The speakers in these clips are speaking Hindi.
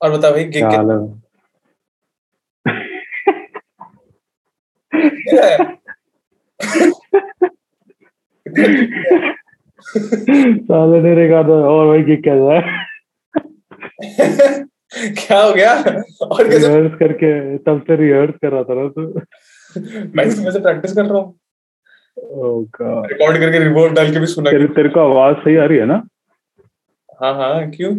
और बता भाई गिग क्या हाल है? साले ने देखा था और भाई कि कैसा है क्या हो गया? और कैसे? रिहर्स करके तब से रिहर्स कर रहा था ना तू। मैं इसमें से प्रैक्टिस कर रहा हूँ। रिकॉर्ड करके रिवोल्ट डाल के भी सुना तेरे तेरे को आवाज़ सही आ रही है ना? हाँ हाँ क्यों?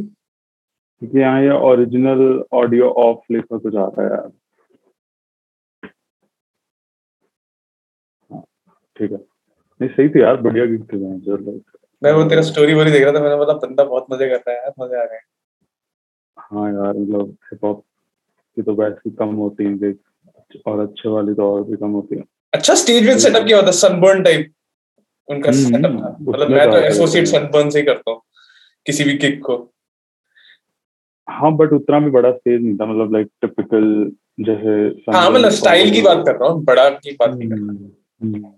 क्योंकि यहाँ ये ओरिजिनल ऑडियो ऑफ़ लिखा कुछ आ रहा है यार। हाँ, ठीक है। नहीं सही थी यार बढ़िया गिग थी मैं मैं वो तेरा स्टोरी वोरी देख रहा था मैंने बोला बंदा बहुत मज़े कर रहा है यार मज़े आ रहे हैं। हाँ यार मतलब हिप हॉप की तो वैसे ही कम होती है और अच्छे वाली तो और भी कम होती है। अच्छा स्टेज में सेटअप किया होता सनबर्न टाइप उनका हम्म, सेटअप मतलब तो मैं तो एसोसिएट सनबर्न से ही करता हूँ किसी भी किक को। हाँ बट उतना भी बड़ा स्टेज नहीं था मतलब लाइक टिपिकल जैसे हाँ मतलब स्टाइल की बात कर रहा हूँ बड़ा की बात नहीं कर रहा।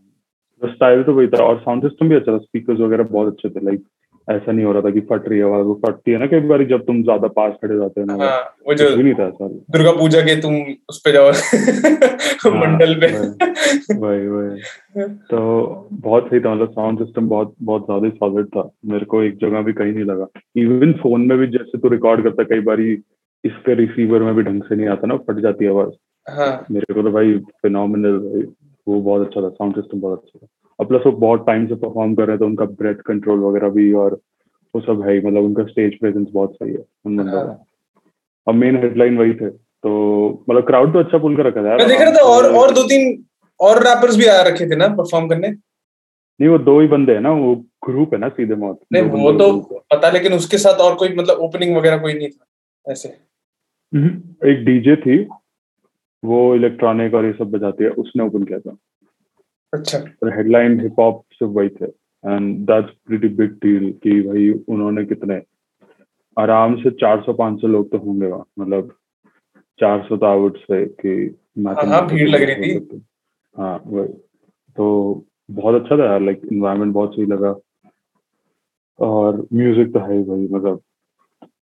स्टाइल तो वही था और साउंड सिस्टम भी अच्छा था स्पीकर्स वगैरह बहुत अच्छे थे लाइक ऐसा नहीं हो रहा था कि फट रही है आवाज़ वो फटती है ना कई बार जब तुम ज़्यादा पास खड़े जाते हो ना हाँ वो जो भी नहीं था ऐसा दुर्गा पूजा के तुम उस पे जाओ हाँ, मंडल पे। वही वही तो बहुत सही था मतलब साउंड सिस्टम बहुत बहुत ज़्यादा ही सॉलिड था। मेरे को एक जगह भी कहीं नहीं लगा। इवन फ़ोन में भी जैसे तू रिकॉर्ड करता कई बार इसके रिसीवर में भी ढंग से नहीं आता ना फट जाती है आवाज़। हाँ। मेरे को तो भाई फिनोमिनल भाई वो बहुत अच्छा था साउंड सिस्टम बहुत अच्छा था। और प्लस वो बहुत टाइम से परफॉर्म कर रहे हैं तो उनका ब्रेथ कंट्रोल वगैरह भी और वो सब है ही मतलब उनका स्टेज प्रेजेंस बहुत सही है उन बंदों का और मेन हेडलाइन वही थे तो मतलब क्राउड तो अच्छा पुल कर रखा था यार। देख रहा था और और दो तीन और रैपर्स भी आ रखे थे ना परफॉर्म करने? नहीं वो दो ही बंदे हैं ना वो ग्रुप है ना सीधे मौत नहीं वो तो। पता लेकिन उसके साथ और कोई मतलब ओपनिंग वगैरह कोई नहीं था ऐसे। हम्म, एक डीजे थी वो इलेक्ट्रॉनिक और ये सब बजाती है उसने ओपन किया था। अच्छा पर हेडलाइन हिप हॉप सिर्फ़ वही थे and that's pretty big deal कि भाई उन्होंने कितने आराम से 400-500 लोग तो होंगे वहाँ मतलब 400 तो आउट से कि हाँ, हाँ, भीड़ लग रही थी। थी हाँ वही तो बहुत अच्छा था यार लाइक इन्वायरमेंट बहुत सही लगा और म्यूज़िक तो है भाई मतलब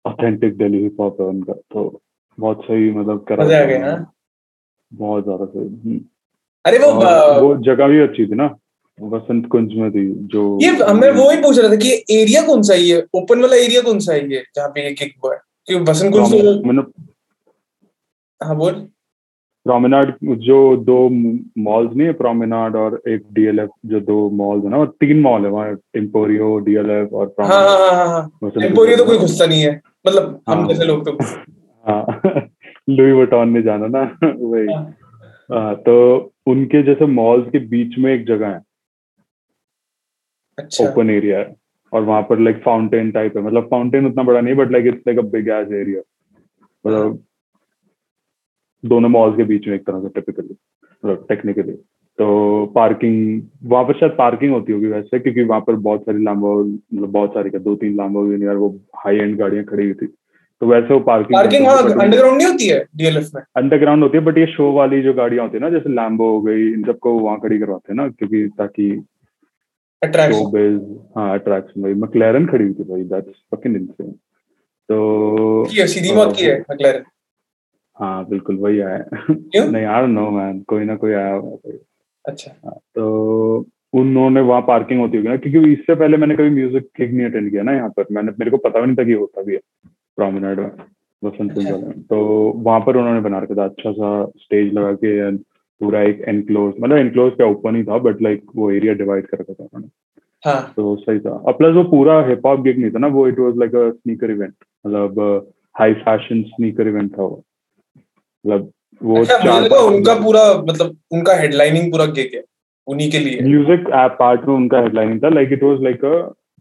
ऑथेंटिक दिल्ली हिप हॉप है उनका तो बहुत सही मतलब करा मज़े आ। हाँ? बहुत ज़्यादा सही। अरे वो और ब- वो जगह भी अच्छी थी ना वसंत कुंज में थी जो ये मैं वो ही पूछ रहा था कि एरिया कौन सा है? ये ओपन वाला एरिया कौन सा है ये जहाँ पे ये किक हुआ है क्योंकि वसंत कुंज तो मैंने हाँ बोल। प्रोमेनाड जो दो मॉल्स नहीं है प्रोमेनाड और एक डीएलएफ जो दो मॉल्स है ना और तीन मॉल है वहाँ एम्पोरियो डीएलएफ और हाँ हाँ हाँ हाँ हाँ। एम्पोरियो तो कोई घुसता नहीं है मतलब हम हाँ। जैसे लोग तो। हाँ लुई वटॉन ने जाना ना वही। हाँ। तो उनके जैसे मॉल्स के बीच में एक जगह है। अच्छा। ओपन एरिया है। और वहाँ पर लाइक फाउंटेन टाइप है। मतलब फाउंटेन उतना बड़ा नहीं but like it's like a big edge area मतलब दोनों मॉल्स के बीच में एक तरह से टिपिकली मतलब टेक्निकली तो पार्किंग वहाँ पर शायद पार्किंग होती होगी वैसे क्योंकि वहाँ पर बहुत सारी लाम्बो मतलब बहुत सारी क्या दो तीन लाम्बो यार वो हाई एंड गाड़ियाँ खड़ी हुई थी। तो वैसे वो पार्किंग पार्किंग वहाँ अंडरग्राउंड नहीं होती है डीएलएफ में? अंडरग्राउंड होती है बट ये शो वाली जो गाड़ियाँ होती है ना जैसे लैम्बो हो गई इन सबको वहाँ खड़ी करवाते हैं ना क्योंकि ताकि हाँ अट्रैक्शन भाई मैक्लेरन खड़ी हुई थी भाई दैट्स फकिंग इनसेन तो की सीधी मौत की है मैक्लेरन हाँ बिल्कुल वही आया? नहीं यार नो मैन कोई ना कोई आया होगा अच्छा। हाँ, तो उन्होंने वहाँ पार्किंग होती होगी ना क्योंकि इससे पहले मैंने कभी म्यूज़िक किक नहीं अटेंड किया ना यहाँ पर। मैंने मेरे को पता भी नहीं था कि होता भी है। प्रोमेनाड में वसंत कुंज अच्छा। वाले में तो वहाँ पर उन्होंने बना रखा था अच्छा सा स्टेज लगा के and पूरा एक एनक्लोज मतलब एनक्लोज क्या ओपन ही था बट लाइक वो एरिया डिवाइड कर रखा था उन्होंने। हाँ। तो सही था। और प्लस वो पूरा हिप हॉप गिग नहीं था ना वो it was like a sneaker event मतलब हाई फ़ैशन स्नीकर इवेंट था वो। मतलब वो अच्छा चार उनका पूरा मतलब उनका हेडलाइनिंग पूरा गिग है उन्हीं के लिए। म्यूज़िक पार्ट में उनका हेडलाइनिंग था लाइक इट वाज लाइक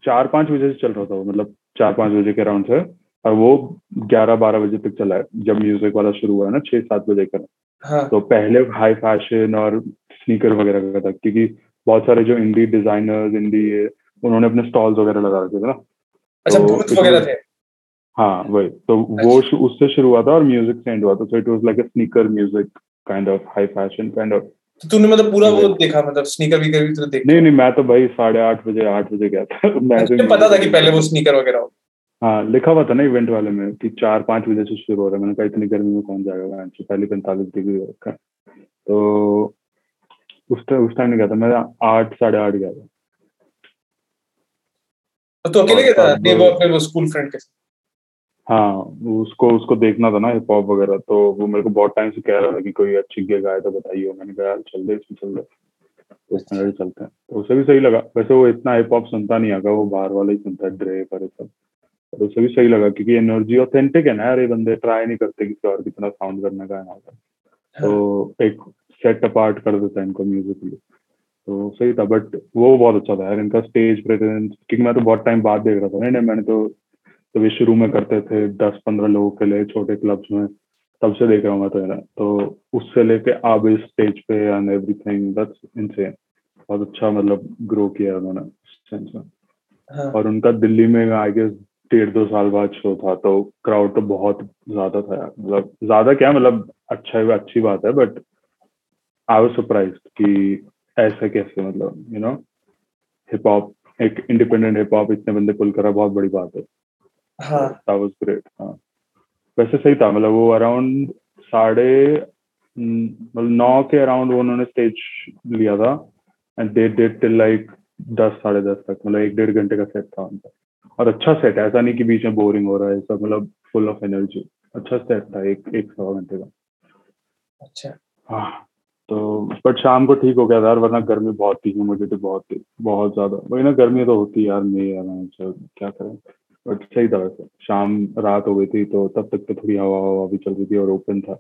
चार पाँच बजे से चल रहा था वो मतलब चार पाँच बजे के अराउंड से। और वो ग्यारह बारह बजे तक चला है जब म्यूज़िक वाला शुरू हुआ है ना छह सात बजे का हाँ। तो पहले हाई फ़ैशन और स्नीकर वगैरह का था क्योंकि बहुत सारे जो इंडी डिजाइनर्स इंडी ये उन्होंने अपने स्टॉल्स वगैरह लगा रखे थे ना। अच्छा तो वगैरह थे? हाँ वही। तो वो उससे शुरू हुआ था और म्यूज़िक से एंड हुआ था so it was like a sneaker music kind of high fashion kind of तो तूने मतलब पूरा वो देखा मतलब स्नीकर वीकर भी तो देख? नहीं नहीं मैं तो भाई साढ़े आठ बजे आठ बजे गया था। मैं तो पता था कि पहले वो स्नीकर वगैरह हो लिखा हुआ था ना इवेंट वाले में कि चार पाँच बजे से शुरू हो रहा है। मैंने कहा इतनी गर्मी में कौन जाएगा? मैंने पहले पैंतालीस डिग्री हो रखा तो उस टाइम उस टाइम नहीं गया था। मैं आठ साढ़े आठ गया था। तो अकेले गया था? नहीं वो अपने वो स्कूल फ्रेंड के साथ? हाँ उसको उसको देखना था ना हिप हॉप वगैरह। तो वो मेरे को बहुत टाइम से कह रहा था कि कोई अच्छी गिग आए तो बताइए मैंने कहा यार चल दे इसमें चल दे। तो चलते हैं। तो उसे भी सही लगा। वैसे वो इतना हिप हॉप सुनता नहीं आगा वो बाहर वाला ही सुनता है ड्रे पर सब। तो उसे भी सही लगा क्योंकि एनर्जी ऑथेंटिक है ना यार ये बंदे ट्राई नहीं करते किसी और कितना साउंड करने का है। तो एक सेट अपार्ट कर देता है इनको म्यूजिकली तो सही था बट वो बहुत अच्छा था यार इनका स्टेज प्रेजेंस क्योंकि मैं तो बहुत टाइम बाद देख रहा था नहीं मैंने तो तो वे शुरू में करते थे दस पंद्रह लोगों के लिए छोटे क्लब्स में तब से देख रहा हूँ मैं तो यार। तो उससे लेके अब इस स्टेज पे एंड एवरीथिंग दैट्स इनसेन बहुत अच्छा मतलब ग्रो किया उन्होंने सेंस में। हाँ. और उनका दिल्ली में आई गेस डेढ़ दो साल बाद शो था तो क्राउड तो बहुत ज़्यादा था मतलब ज़्यादा क्या मतलब अच्छा अच्छी बात है बट आई वाज सरप्राइज़ कि ऐसे कैसे मतलब यू नो हिप हॉप एक इंडिपेंडेंट हिप हॉप इतने बंदे पुल करा बहुत बड़ी बात है। हाँ। वाज ग्रेट हाँ। वैसे सही था मतलब वो अराउंड साढ़े मतलब नौ के अराउंड उन्होंने स्टेज लिया था and they did till like दस साढ़े दस तक मतलब एक डेढ़ घंटे का सेट था उनका। और अच्छा सेट है ऐसा नहीं कि बीच में बोरिंग हो रहा है सब मतलब फुल ऑफ़ एनर्जी अच्छा सेट था एक एक सवा घंटे का। अच्छा। हाँ तो बट शाम को ठीक हो गया था वरना गर्मी बहुत थी ह्यूमिडिटी बहुत थी बहुत ज़्यादा। वही ना गर्मी तो होती यार मई यार क्या करें। बट सही था वैसे शाम रात हो गई थी तो तब तक तो थोड़ी हवा हवा भी चल रही थी और ओपन था।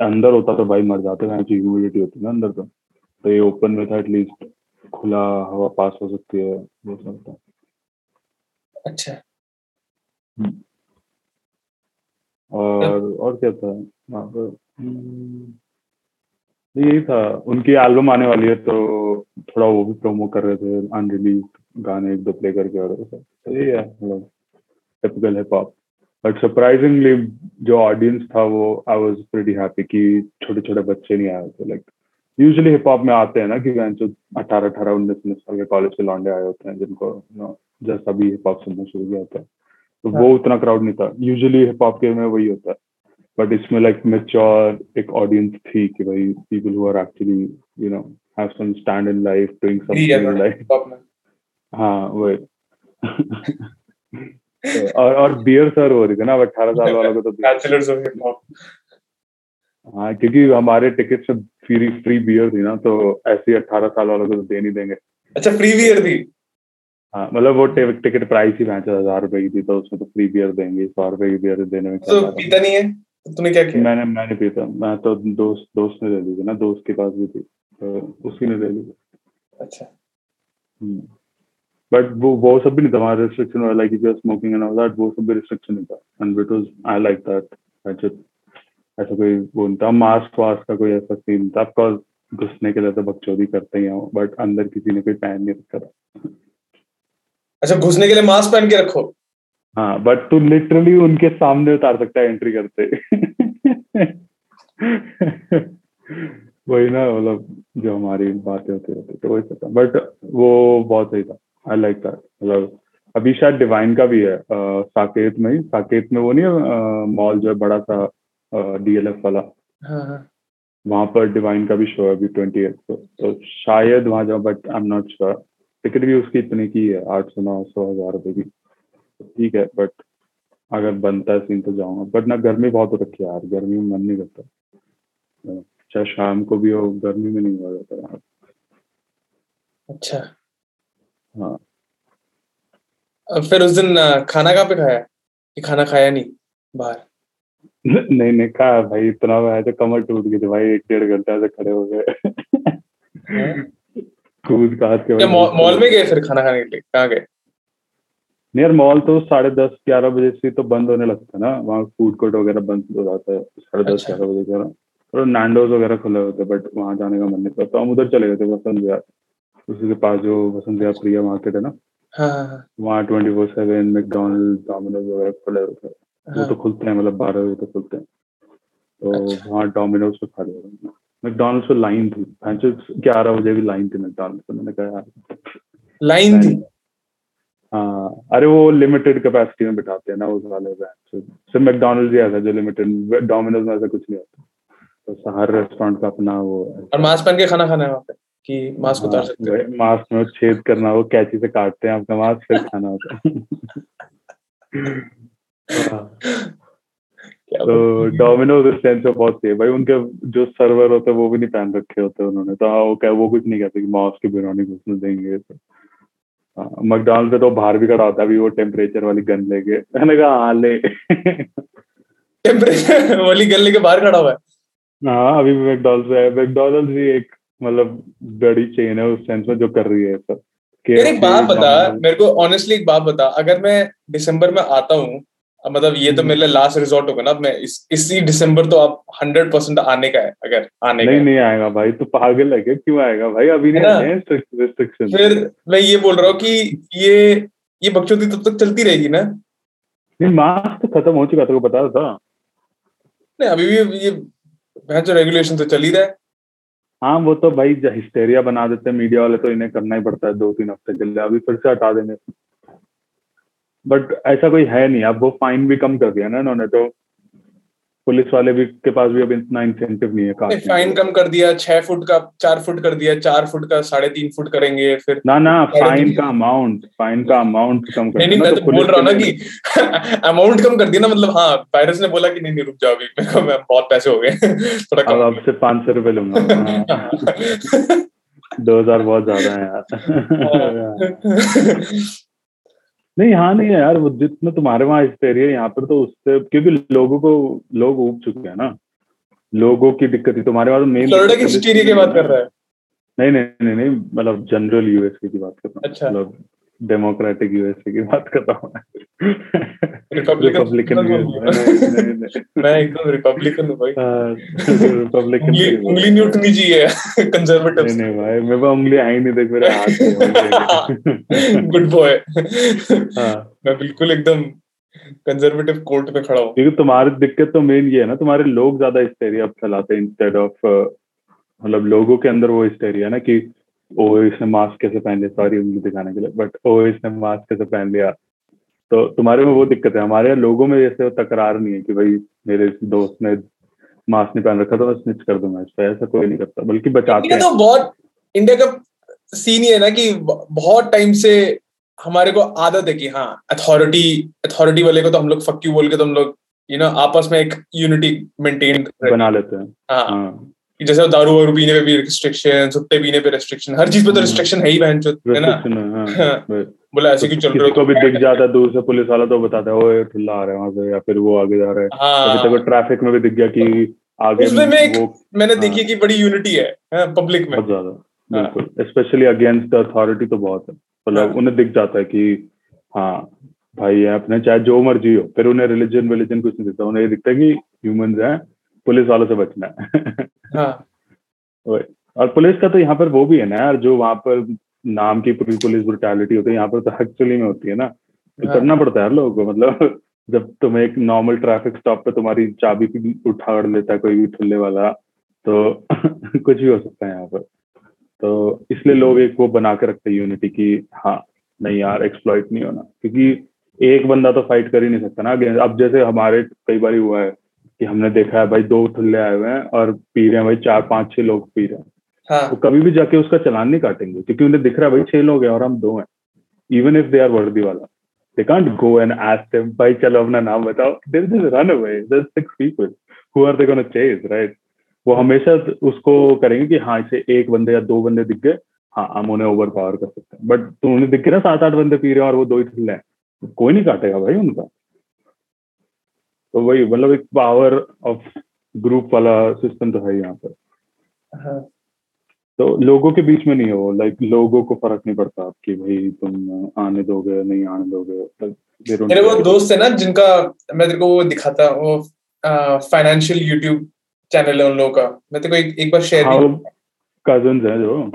अंदर होता तो भाई मर जाते हैं ह्यूमिडिटी होती ना अंदर तो। तो ये ओपन में था एटलीस्ट खुला हवा पास हो सकती है वो सब था। अच्छा। हम्म। और और क्या था? वहाँ पर हम्म, यही था। उनकी एल्बम आने वाली है तो थोड़ा वो भी प्रोमो कर रहे थे अनरिलीज गाने एक दो प्ले करके और तो यही है मतलब typical hip hop but surprisingly जो ऑडियंस था वो आई वाज प्रीटी हैप्पी कि छोटे छोटे बच्चे नहीं आए थे लाइक यूजुअली हिप हॉप में आते हैं ना कि जो अठारह अठारह उन्नीस उन्नीस साल के कॉलेज के लॉन्डे आए होते हैं जिनको जैसा भी हिप हॉप सुनना शुरू किया था तो वो हाँ। उतना क्राउड नहीं था। यूजुअली हिप हॉप के में वही होता है। बट इसमें लाइक मेच्योर एक ऑडियंस थी कि भाई people who are actually you know have some stand in life doing something in life हाँ वही। और और बियर सर हो रही थी ना अठारह साल वालों को तो बैचलर्स ऑफ़ हिप हॉप हाँ क्योंकि हमारे टिकट से फ्री फ्री बियर थी ना तो ऐसे ही अठारह साल वालों को तो दे नहीं देंगे। अच्छा फ्री बियर थी? हाँ मतलब वो टिकट प्राइस ही पैंतीस हज़ार रुपए की थी तो उसमें तो फ्री बियर देंगे सौ रुपए की बियर देने में तो पीता नहीं है? तो तूने क्या किया? मैंने मैंने पीता मैं तो दोस्त दोस्त ने ले ली थी ना दोस्त के पास भी थी तो उसी ने ले ली अच्छा। हम्म। बट वो वो सब भी नहीं था हमारा रिस्ट्रिक्शन वाला like if smoking and all that वो सब भी रिस्ट्रिक्शन नहीं था। And it was I like that अच्छा ऐसा कोई वो नहीं था मास्क वास्क का कोई ऐसा सीन था। ऑफकोर्स घुसने के लिए तो बकचोदी करते ही हो बट अंदर किसी ने कोई पहन नहीं रखा था। अच्छा घुसने के लिए मास्क पहन के रखो। हाँ बट तू लिटरली उनके सामने उतार सकता है एंट्री करते। वही ना मतलब जो हमारी बातें होती रहती तो वही पता बट वो बहुत सही था। आई लाइक दैट मतलब अभी शायद डिवाइन का भी है आ, साकेत में ही। साकेत में वो नहीं है मॉल जो है बड़ा सा डीएलएफ वाला। हाँ, हाँ. वहाँ पर डिवाइन का भी शो है अभी ट्वेंटी एट को तो शायद वहाँ जाओ but I am not sure ticket भी उसकी इतनी की है आठ सौ नौ सौ हज़ार रुपए की। ठीक है बट अगर बनता है सीन तो जाऊँगा। बट ना गर्मी बहुत हो रखी है यार गर्मी में मन नहीं करता। चाहे शाम को भी हो गर्मी में नहीं हो जाता यार। अच्छा। हाँ। फिर उस दिन खाना कहाँ पे खाया? कि खाना खाया नहीं बाहर? नहीं नहीं कहा भाई इतना मैं तो कमर टूट गई थी भाई एक डेढ़ घंटे से खड़े हो गए। हाँ। कूद काट के मॉल में गए फिर खाना खाने के लिए? कहाँ गए? नियर मॉल तो साढ़े दस ग्यारह बजे से तो बंद होने लगता है ना। वहाँ फ़ूड कोर्ट वगैरह बंद हो जाता है साढ़े दस अच्छा। ग्यारह बजे के और नैंडोज वगैरह खुले होते बट वहाँ जाने का मन नहीं करता। तो हम उधर चले गए थे वसंत विहार। उसी के पास जो वसंत विहार प्रिया मार्केट है ना हाँ, हाँ, हाँ। वहाँ twenty four seven McDonald Domino's वगैरह खुले होते हैं। वो तो खुलते हैं मतलब बारह बजे तक खुलते हैं। तो अच्छा। वहाँ डोमिनोज पे खा लिया मैकडोनल्ड्स पे लाइन थी। ग्यारह बजे भी लाइन थी मैकडोनल्ड्स पे मैंने कहा यार लाइन थी? हाँ अरे वो लिमिटेड कैपेसिटी में बिठाते हैं ना उस वाले सिर्फ़ मैकडोनल्ड्स ही ऐसा जो लिमिटेड डोमिनोज में ऐसा कुछ नहीं होता। तो हर रेस्टोरेंट का अपना वो और मास्क पहन के खाना खाना है वहाँ पे कि मास्क उतार हाँ, सकते हैं? मास्क में छेद करना वो कैची से काटते हैं आपका मास्क फिर खाना होता है। हाँ, तो डोमिनोज इस सेंस में बहुत सही भाई उनके जो सर्वर होते हैं वो भी नहीं पहन रखे होते उन्होंने। तो हाँ, वो क्या वो कुछ नहीं कहते कि मास्क की बिरयानी घुसने देंगे तो। मैकडोनल्ड पे तो बाहर भी खड़ा होता है अभी वो टेम्परेचर वाली गन लेके। मैंने कहा हाँ ले। टेम्परेचर वाली गले के बाहर खड़ा हुआ है। हाँ अभी भी मैकडोनल्ड्स है। मैकडोनल्ड्स भी एक मतलब बड़ी चेन है उस सेंस में जो कर रही है सब। एक बात बता मेरे को ऑनेस्टली एक बात बता अगर मैं दिसंबर में आता हूँ मतलब ये तो हम्म। मेरे लिए लास्ट रिजॉर्ट होगा ना मैं इस इसी दिसंबर तो आप हंड्रेड परसेंट आने का है अगर आने नहीं है। नहीं आएगा भाई तू पागल है क्या? क्यों आएगा भाई? अभी नहीं है रिस्ट्रिक्शन फिर मैं ये बोल रहा हूँ कि ये ये बकचोदी तब तक चलती रहेगी ना? नहीं मास्क तो खत्म हो चुका था को बता था। नहीं अभी भी ये भैंस रेगुलेशन तो चल ही रहा है। हाँ वो तो भाई हिस्टेरिया बना देते हैं मीडिया वाले तो इन्हें करना ही पड़ता है दो तीन हफ़्ते के लिए। अभी फिर से हटा देंगे। बट ऐसा कोई है नहीं। अब वो फाइन भी कम कर दिया ना इन्होंने तो पुलिस वाले भी के पास भी अब इतना इंसेंटिव नहीं है काटने फाइन कम कर दिया छह फुट का चार फुट कर दिया चार फुट का साढ़े तीन फुट करेंगे फिर ना ना फाइन का अमाउंट फाइन का अमाउंट कम कर नहीं नहीं मैं ना, तो बोल रहा हूँ ना कि अमाउंट कम कर दिया ना मतलब हाँ वायरस ने बोला कि नहीं नहीं रुक जाओ अभी मेरे को मैं बहुत पैसे हो गए। थोड़ा कम अब से पाँच सौ रुपए लूँगा। दो हज़ार बहुत ज़्यादा है यार। नहीं हाँ नहीं यार वो जितना तुम्हारे वहाँ हिस्टेरिया यहाँ पर तो उससे क्योंकि लोगों को लोग उग चुके हैं ना। लोगों की दिक्कत ही तुम्हारे वहाँ तो मेन फ्लोरिडा की हिस्टीरिया की बात कर रहा है? नहीं नहीं नहीं नहीं मतलब जनरल यूएसए की बात कर रहा हूँ। अच्छा। मतलब डेमोक्रेटिक यूएसए की बात कर रहा हूँ रिपब्लिकन मैं एकदम रिपब्लिकन हूँ भाई। रिपब्लिकन उंगली उंगली नहीं उठनी चाहिए कंजर्वेटिव नहीं भाई मेरे पास उंगली आई नहीं देख मेरे हाथ गुड बॉय हाँ। मैं बिल्कुल एकदम कंजर्वेटिव कोर्ट में खड़ा हूँ। क्योंकि तुम्हारी दिक्कत तो मेन ये है ना तुम्हारे लोग ज़्यादा हिस्टेरिया फैलाते हैं इंस्टेड ऑफ़ मतलब लोगों के अंदर वो हिस्टेरिया ना कि ओ इसने मास्क कैसे पहन लिया सॉरी उंगली दिखाने के लिए। बट ओ इसने मास्क कैसे पहन लिया तो तुम्हारे में वो दिक्कत है। हमारे लोगों में जैसे वो तकरार नहीं है कि भाई मेरे दोस्त ने मास्क नहीं पहन रखा तो मैं स्निच कर दूँगा। इस पर ऐसा कोई नहीं करता बल्कि बचाते हैं। तो बहुत इंडिया का सीन ही है ना कि बहुत टाइम से हमारे को आदत है कि हाँ अथॉरिटी अथॉरिटी वाले को तो हम लोग फक यू बोल के तो हम लोग यू नो आपस में एक यूनिटी मेंटेन बना लेते हैं। हाँ। हाँ। जैसे दारू वारू पीने पे भी रिस्ट्रिक्शन सुट्टे पीने पे रिस्ट्रिक्शन हर चीज़ पे तो हम्म। रिस्ट्रिक्शन है ही बहन चोद, है ना? है, हाँ हाँ। बोला ऐसे क्यों चल रहे हो? भी दिख जाता है दूर से पुलिस वाला तो बताता है ओए ठुल्ला आ रहा है वहाँ से या फिर वो आगे जा रहा है। अभी तक हाँ ट्रैफ़िक में भी दिख गया कि आगे उसमें में एक- मैंने हाँ। देखी कि बड़ी यूनिटी है पब्लिक में। बहुत ज़्यादा हाँ। बिल्कुल। स्पेशली अगेंस्ट द अथॉरिटी तो बहुत है। मतलब हाँ। उन्हें दिख जाता है कि हाँ भाई है अपने चाहे जो मर्ज़ी हो फिर उन्हें रिलीजन विलीजन कुछ नहीं दिखता। उन्हें ये दिखता है कि ह्यूमंस हैं पुलिस वालों से बचना है। हाँ। और पुलिस का तो यहाँ पर वो भी है ना यार जो वहाँ पर नाम की पूरी पुलिस ब्रुटैलिटी होती है यहाँ पर तो एक्चुअली में होती है ना। तो हाँ। करना पड़ता है यार लोगों को मतलब जब तुम्हें एक नॉर्मल ट्रैफ़िक स्टॉप पे तुम्हारी चाबी भी उठाड़ लेता है कोई भी ठुल्ले वाला तो कुछ भी हो सकता है यहाँ पर। तो इसलिए लोग एक वो बना के रखते हैं यूनिटी की हाँ नहीं यार एक्सप्लॉइट नहीं होना। क्योंकि एक बंदा तो फाइट कर ही नहीं सकता ना। अब जैसे हमारे कई बार हुआ है कि हमने देखा है भाई दो ठुल्ले आए हुए हैं और पी रहे हैं भाई चार पाँच छह लोग पी रहे हैं। हाँ। वो कभी भी जाके उसका चलान नहीं काटेंगे क्योंकि उन्हें दिख रहा है भाई छह लोग हैं और हम दो हैं। इवन इफ़ दे आर वर्दी वाला। They can't go and ask them भाई चलो अपना नाम बताओ। They're just run away there six people who are they gonna chase right वो हमेशा उसको करेंगे कि हाँ इसे एक बंदे या दो बंदे दिख गए। हाँ हम उन्हें ओवर पावर कर सकते हैं। बट तो उन्हें दिख ना सात आठ बंदे पी रहे हैं और वो दो ही हैं। कोई नहीं काटेगा भाई उनका। तो वही मतलब एक पावर ऑफ़ ग्रुप वाला सिस्टम तो है यहाँ पर। हाँ। तो लोगों के बीच में नहीं हो लाइक लोगों को फ़र्क नहीं पड़ता कि भाई तुम आने दोगे नहीं आने दोगे मेरे वो दोस्त है ना जिनका मैं तेरे को वो दिखाता वो फाइनेंशियल यूट्यूब चैनल है उन लोगों का। मैं तेरे को एक, एक बार शेयर हाँ भी वो कजन्स जो।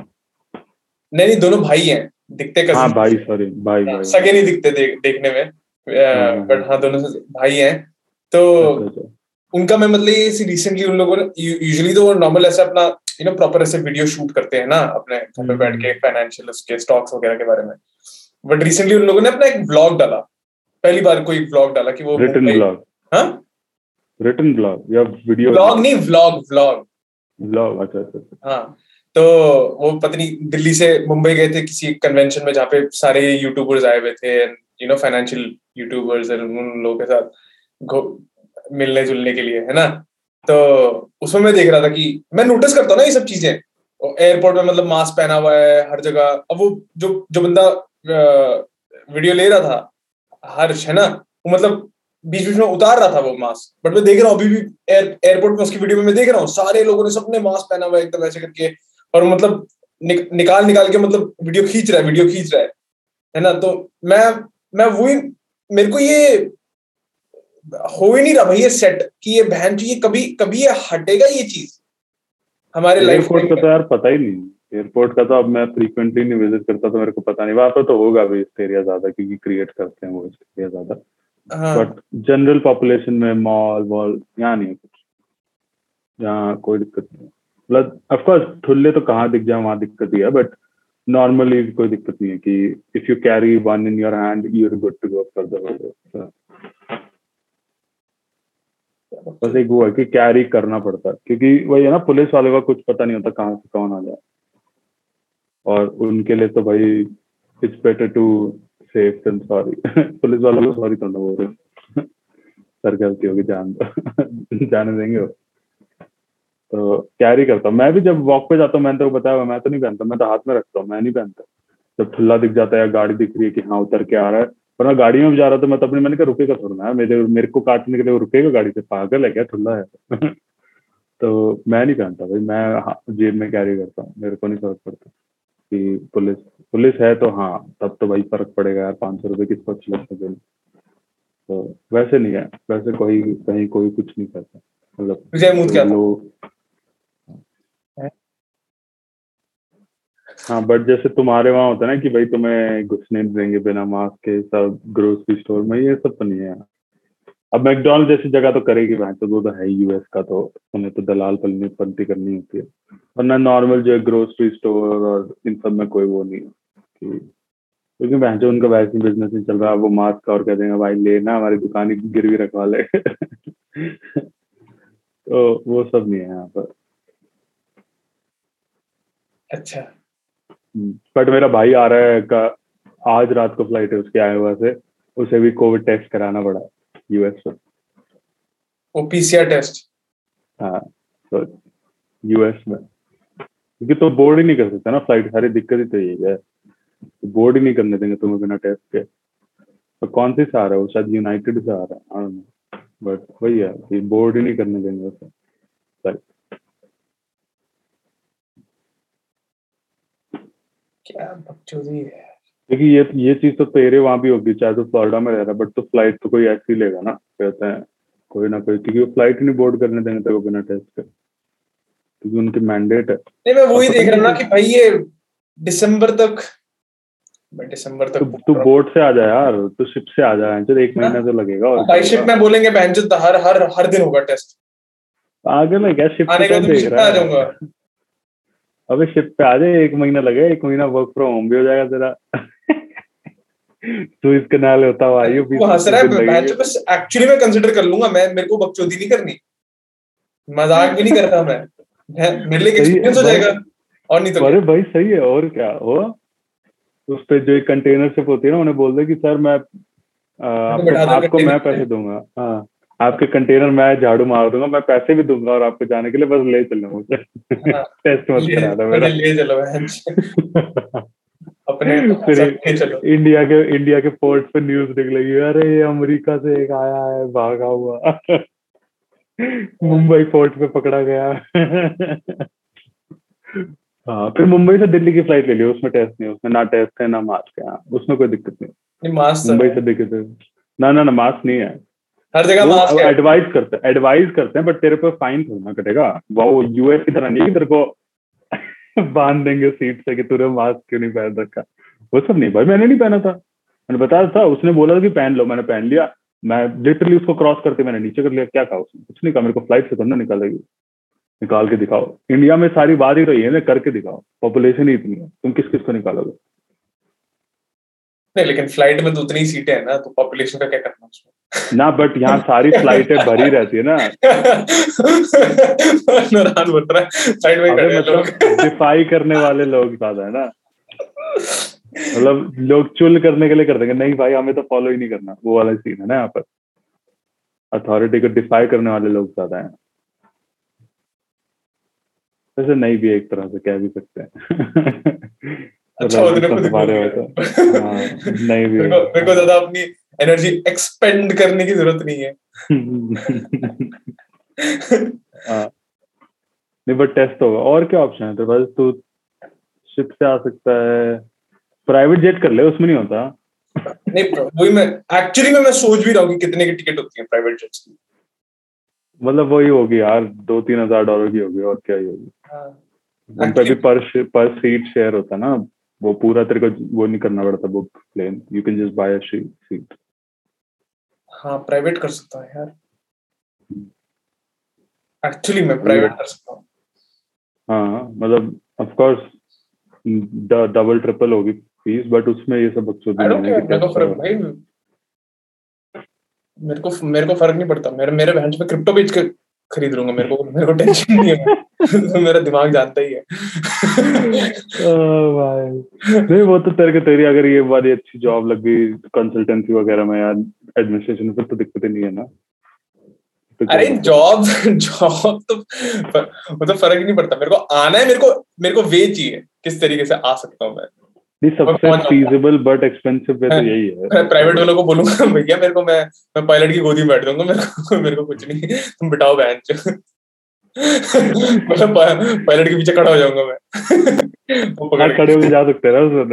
नहीं नहीं दोनों भाई हैं दिखते कज़न हाँ भाई सॉरी भाई भाई। सगे नहीं दिखते दे, देखने में। हाँ, बट हाँ दोनों भाई हैं। तो अच्छा, अच्छा। उनका मैं मतलब ये रिसेंटली उन लोगों ने यूजुअली तो नॉर्मल ऐसे अपना यू नो प्रॉपर ऐसे वीडियो शूट करते हैं ना अपने घर पे बैठ के फाइनेंशियल उसके स्टॉक्स वगैरह के बारे में। बट रिसेंटली उन लोगों ने अपना एक ब्लॉग डाला। पहली बार कोई ब्लॉग डाला कि वो रिटर्न ब्लॉग हाँ? रिटर्न ब्लॉग या वीडियो ब्लॉग नहीं व्लॉग व्लॉग ब्लॉग अच्छा अच्छा। हाँ तो वो पत्नी दिल्ली से मुंबई गए थे किसी कन्वेंशन में जहाँ पे सारे यूट्यूबर्स आए हुए थे यू नो फाइनेंशियल यूट्यूबर्स उन लोगों के साथ मिलने जुलने के लिए है ना? तो उसमें मैं देख रहा था कि मैं नोटिस करता हूँ ना ये सब चीज़ें। एयरपोर्ट में मतलब मास्क पहना हुआ है हर जगह। अब वो जो जो बंदा वीडियो ले रहा था हर्ष है ना? वो मतलब बीच बीच में उतार रहा था वो मास्क बट मैं देख रहा हूँ अभी भी एयर एयरपोर्ट में उसकी वीडियो में मैं देख रहा हूँ सारे लोगों ने सबने मास्क पहना हुआ है एकदम ऐसे करके। और मतलब निक, निकाल निकाल के मतलब वीडियो खींच रहा है वीडियो खींच रहा है है ना? तो मैं मैं वही मेरे को ये हो ही नहीं रहा भाई ये सेट कि ये बहन ये कभी कभी ये हटेगा ये चीज़? हमारे लाइफ एयरपोर्ट का तो यार पता ही नहीं। एयरपोर्ट का तो अब मैं फ्रीक्वेंटली नहीं विज़िट करता तो मेरे को पता नहीं। वहाँ पर तो होगा भी इस एरिया ज़्यादा क्योंकि क्रिएट करते हैं वो इस एरिया ज़्यादा। बट जनरल पॉपुलेशन में मॉल वॉल यहाँ नहीं है कुछ। यहाँ कोई दिक्कत नहीं मतलब ऑफकोर्स ठुल्ले तो कहाँ दिख जाए वहाँ दिक्कत ही है बट नॉर्मली कोई दिक्कत नहीं है कि if you carry one in your hand you are good to go for the bus एक वो है कि कैरी करना पड़ता है। क्योंकि वही है ना, पुलिस वाले का कुछ पता नहीं होता कहाँ से कौन आ जाए और उनके लिए तो भाई it's better to safe than sorry police वालों को सॉरी थोड़ा बोल रहे सर गलती होगी, जान दो। जाने देंगे वो। तो कैरी करता हूँ। मैं भी जब वॉक पे जाता हूँ, मैंने तो बताया मैं तो नहीं पहनता। मैं तो हाथ में रखता हूँ, मैं नहीं पहनता। जब ठुल्ला दिख जाता है या गाड़ी दिख रही है कि हाँ उतर के आ रहा है पर मैं गाड़ी में भी जा रहा था मैं तो अपने मैंने कहा रुकेगा थोड़ा ना मेरे मेरे को काटने के लिए वो रुकेगा गाड़ी से पागल है क्या ठुल्ला है। तो मैं नहीं पहनता भाई मैं जेब में कैरी करता हूँ मेरे को नहीं फ़र्क पड़ता कि पुलिस पुलिस है तो हाँ तब तो भाई फ़र्क पड़ेगा यार पाँच सौ रुपये किसको अच्छी लगता है तो वैसे नहीं है वैसे कोई कहीं कोई कुछ नहीं करता मतलब विजय मूत क्या था लोग हाँ बट जैसे तुम्हारे वहाँ होता है ना कि भाई तुम्हें घुसने नहीं देंगे बिना मास्क के, सब ग्रोसरी स्टोर में, ये सब तो नहीं है। अब मैकडॉनल्ड जैसी जगह तो करेगी भाई तो वो तो है यूएस का तो उन्हें तो दलाल पलनी पंती करनी होती है। वरना नॉर्मल जो है ग्रोसरी स्टोर और इन सब में कोई वो नहीं है क्योंकि बहन जो उनका वैसे बिज़नेस नहीं चल रहा, वो मास्क और कह देंगे, भाई लेना हमारी दुकान ही गिरवी रखवा ले। तो वो सब नहीं है यहाँ पर। अच्छा। बट मेरा भाई आ रहा है का आज रात को फ़्लाइट है उसके आए हुआ से उसे भी कोविड टेस्ट कराना पड़ा यूएस में वो पीसीआर टेस्ट हाँ तो यूएस में। क्योंकि तो बोर्ड ही नहीं कर सकता ना फ़्लाइट सारी दिक्कत ही तो यही है। बोर्ड ही नहीं करने देंगे तुम्हें बिना टेस्ट के। तो कौन सी से आ रहा है वो? शायद यूनाइटेड से आ रहा है बट वही है बोर्ड ही नहीं करने देंगे उसे। क्या बकचोदी है। क्योंकि ये ये चीज़ तो तेरे वहाँ भी होगी चाहे तो फ्लोरिडा में रह रहा बट तो फ़्लाइट तो कोई ऐसी लेगा ना कहते हैं कोई ना कोई क्योंकि वो फ़्लाइट नहीं बोर्ड करने देंगे तेरे को बिना टेस्ट के क्योंकि उनकी मैंडेट है। नहीं मैं वही देख रहा ना कि भाई ये दिसंबर तक दिसंबर तू तक तू बोट से आ जा यार तू शिप से आ जा चल एक महीना तो लगेगा और भाई शिप में बोलेंगे बहन जो हर हर हर दिन होगा टेस्ट आगे में क्या शिप आने के देख रहा है? अबे शिप पे आ जाए एक महीना लगे एक महीना वर्क फ्रॉम होम भी हो जाएगा तेरा। तू इस कनाल होता हुआ आइयो वो हंस रहा है मैं तो बस एक्चुअली मैं कंसिडर कर लूँगा मैं मेरे को बकचोदी नहीं करनी। मज़ाक भी नहीं कर रहा मैं। मेरे लिए एक्सपीरियंस हो जाएगा और नहीं तो अरे भाई सही है और क्या? हो? उस पे जो एक कंटेनर शिप होती है ना उन्हें बोल दे कि सर मैं आपको मैं पैसे दूँगा। हाँ। आपके कंटेनर मैं झाड़ू मार दूँगा मैं पैसे भी दूँगा और आपको जाने के लिए बस ले चलना मुझे। हाँ, टेस्ट मत करा दो मेरा। ले चलो अपने फिर चलो। इंडिया के इंडिया के पोर्ट पे न्यूज़ निकलेगी अरे ये अमेरिका से एक आया है भागा हुआ। मुंबई पोर्ट पे पकड़ा गया। हाँ फिर मुंबई से दिल्ली की फ़्लाइट ले लियो उसमें टेस्ट नहीं उसमें ना टेस्ट है ना मास्क है हाँ, उसमें कोई दिक्कत नहीं। नहीं मास्क तो मुंबई से दिक्कत है। ना ना ना मास्क नहीं है। हर जगह मास्क है। एडवाइस करते हैं एडवाइस करते हैं बट तेरे पे फाइन थोड़ा कटेगा। वो यूएस की तरह नहीं तेरे को बाँध देंगे सीट से कि तूने मास्क क्यों नहीं पहन रखा? वो सब नहीं भाई मैंने नहीं पहना था। मैंने बताया था उसने बोला था कि पहन लो मैंने पहन लिया। मैं लिटरली उसको क्रॉस करके मैंने नीचे कर लिया क्या कहा उसने? कुछ नहीं कहा मेरे को फ़्लाइट से करना निकालेगी निकाल के दिखाओ। इंडिया में सारी बात ही रही है ना करके दिखाओ। पॉपुलेशन ही इतनी है। तुम किस किस को निकालोगे? नहीं लेकिन फ़्लाइट में तो उतनी सीटें हैं ना तो पॉपुलेशन का क्या करना उसमें? ना बट यहाँ सारी फ्लाइटें भरी रहती है ना। नाराज़ बोल रहा फ़्लाइट में मतलब लोग। डिफाई करने वाले लोग ज़्यादा है ना। मतलब लोग चुल करने के लिए कर देंगे। नहीं भाई हमें तो फॉलो ही नहीं करना। वो वाला सीन है ना यहाँ पर। अथॉरिटी को डिफाई करने वाले लोग ज़्यादा हैं। वैसे नहीं भी एक तरह से कह भी सकते हैं। अच्छा मतलब उतने खुद सब हमारे होता है। हाँ, नहीं भी मेरे को ज़्यादा अपनी एनर्जी एक्सपेंड करने की ज़रूरत नहीं है। हाँ। नहीं बट टेस्ट होगा। और क्या ऑप्शन है तेरे पास? तू शिप से आ सकता है। प्राइवेट जेट कर ले उसमें नहीं होता। नहीं वही मैं एक्चुअली में मैं सोच भी रहा हूँ कि कितने की टिकट होती है प्राइवेट जेट्स की। मतलब वही होगी यार दो तीन हज़ार डॉलर की होगी और क्या ही होगी। हाँ। भी पर पर सीट शेयर होता है ना। वो पूरा तेरे को वो नहीं करना पड़ता book plane you can just buy a seat हाँ प्राइवेट कर सकता हूँ यार। एक्चुअली मैं प्राइवेट कर सकता हूँ। हाँ मतलब ऑफ़ कोर्स डबल ट्रिपल होगी फ़ीस बट उसमें ये सब कि मेरे को मेरे को मेरे को फ़र्क नहीं पड़ता। मेरे मेरे बहन में क्रिप्टो बेच के खरीद लूँगा मेरे को मेरे को टेंशन नहीं है। मेरा दिमाग जानता ही है। भाई। नहीं वो तो तेरे को तेरी अगर ये वाली अच्छी जॉब लग गई कंसल्टेंसी वगैरह में यार एडमिनिस्ट्रेशन में तो दिक्कत ही नहीं है ना? तो अरे जॉब जॉब तो तो फ़र्क ही नहीं पड़ता। मेरे को आना है मेरे को मेरे को वे चाहिए किस तरीके से आ सकता हूँ मैं। नहीं सबसे फीजिबल बट एक्सपेंसिव वे तो। यही है। मैं प्राइवेट वालों को बोलूँगा भैया मेरे को मैं मैं पायलट की गोदी में बैठ दूँगा मेरे को मेरे को कुछ नहीं। तुम बिठाओ बहन मतलब पायलट के पीछे खड़ा हो जाऊँगा मैं। पकड़ हाँ खड़े होकर जा सकते हैं ना उसमें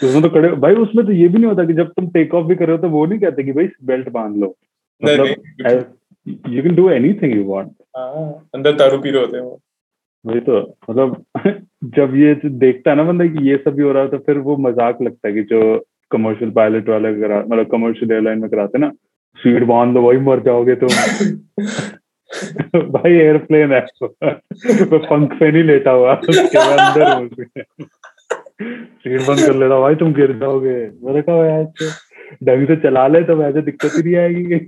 तो उसमें तो खड़े भाई उसमें तो ये भी नहीं होता कि जब तुम टेक ऑफ़ भी कर रहे हो तो वो नहीं कहते कि भाई बेल्ट बाँध लो। मतलब you can do anything you want अंदर दारू पी रहे होते हैं वो। वही तो मतलब जब ये देखता है ना बंदा कि ये सब भी हो रहा है तो फिर वो मज़ाक लगता है कि जो कमर्शियल पायलट वाले करा मतलब कमर्शियल एयरलाइन में कराते ना सीट बाँध लो वही मर जाओगे तुम। भाई एयरप्लेन है। मैं पंख पे नहीं लेटा हुआ अंदर। सीट बंद कर लेता भाई तुम गिर जाओगे। मैंने कहा यार तो ढंग से चला ले तो वैसे दिक्कत ही नहीं आएगी।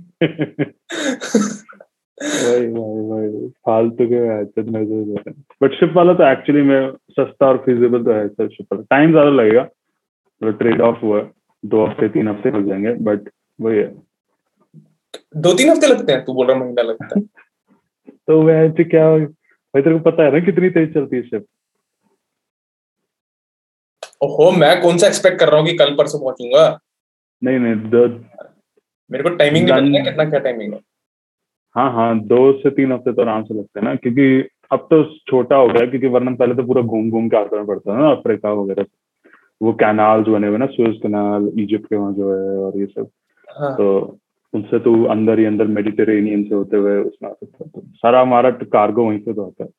वही वही वही। फालतू के ऐसे नज़र बट शिप वाला तो एक्चुअली में सस्ता और फिजिबल तो है सर शिप वाला। टाइम ज़्यादा लगेगा तो ट्रेड ऑफ़ हुआ दो हफ़्ते तीन हफ़्ते लग जाएँगे बट वही है। दो तीन हफ़्ते लगते हैं तू बोल रहा महीना लगता है। तो वैसे क्या भाई तेरे को पता है ना कितनी तेज चलती है शिप ओहो मैं कौन सा एक्सपेक्ट कर रहा हूँ कि कल परसों पहुंचूँगा? नहीं नहीं मेरे को टाइमिंग नहीं पता कितना क्या टाइमिंग है। हाँ हाँ दो से तीन हफ़्ते तो आराम से लगते हैं ना क्योंकि अब तो छोटा हो गया क्योंकि वरना पहले तो पूरा घूम घूम के आना पड़ता है ना अफ्रीका वगैरह। वो कैनाल जो बने हुए ना सुएज कैनाल इजिप्ट के वहाँ जो है और ये सब। हाँ। तो उनसे तो अंदर ही अंदर मेडिटेरेनियन से होते हुए उसमें आ सकता तो सारा हमारा कार्गो वहीं से तो आता है।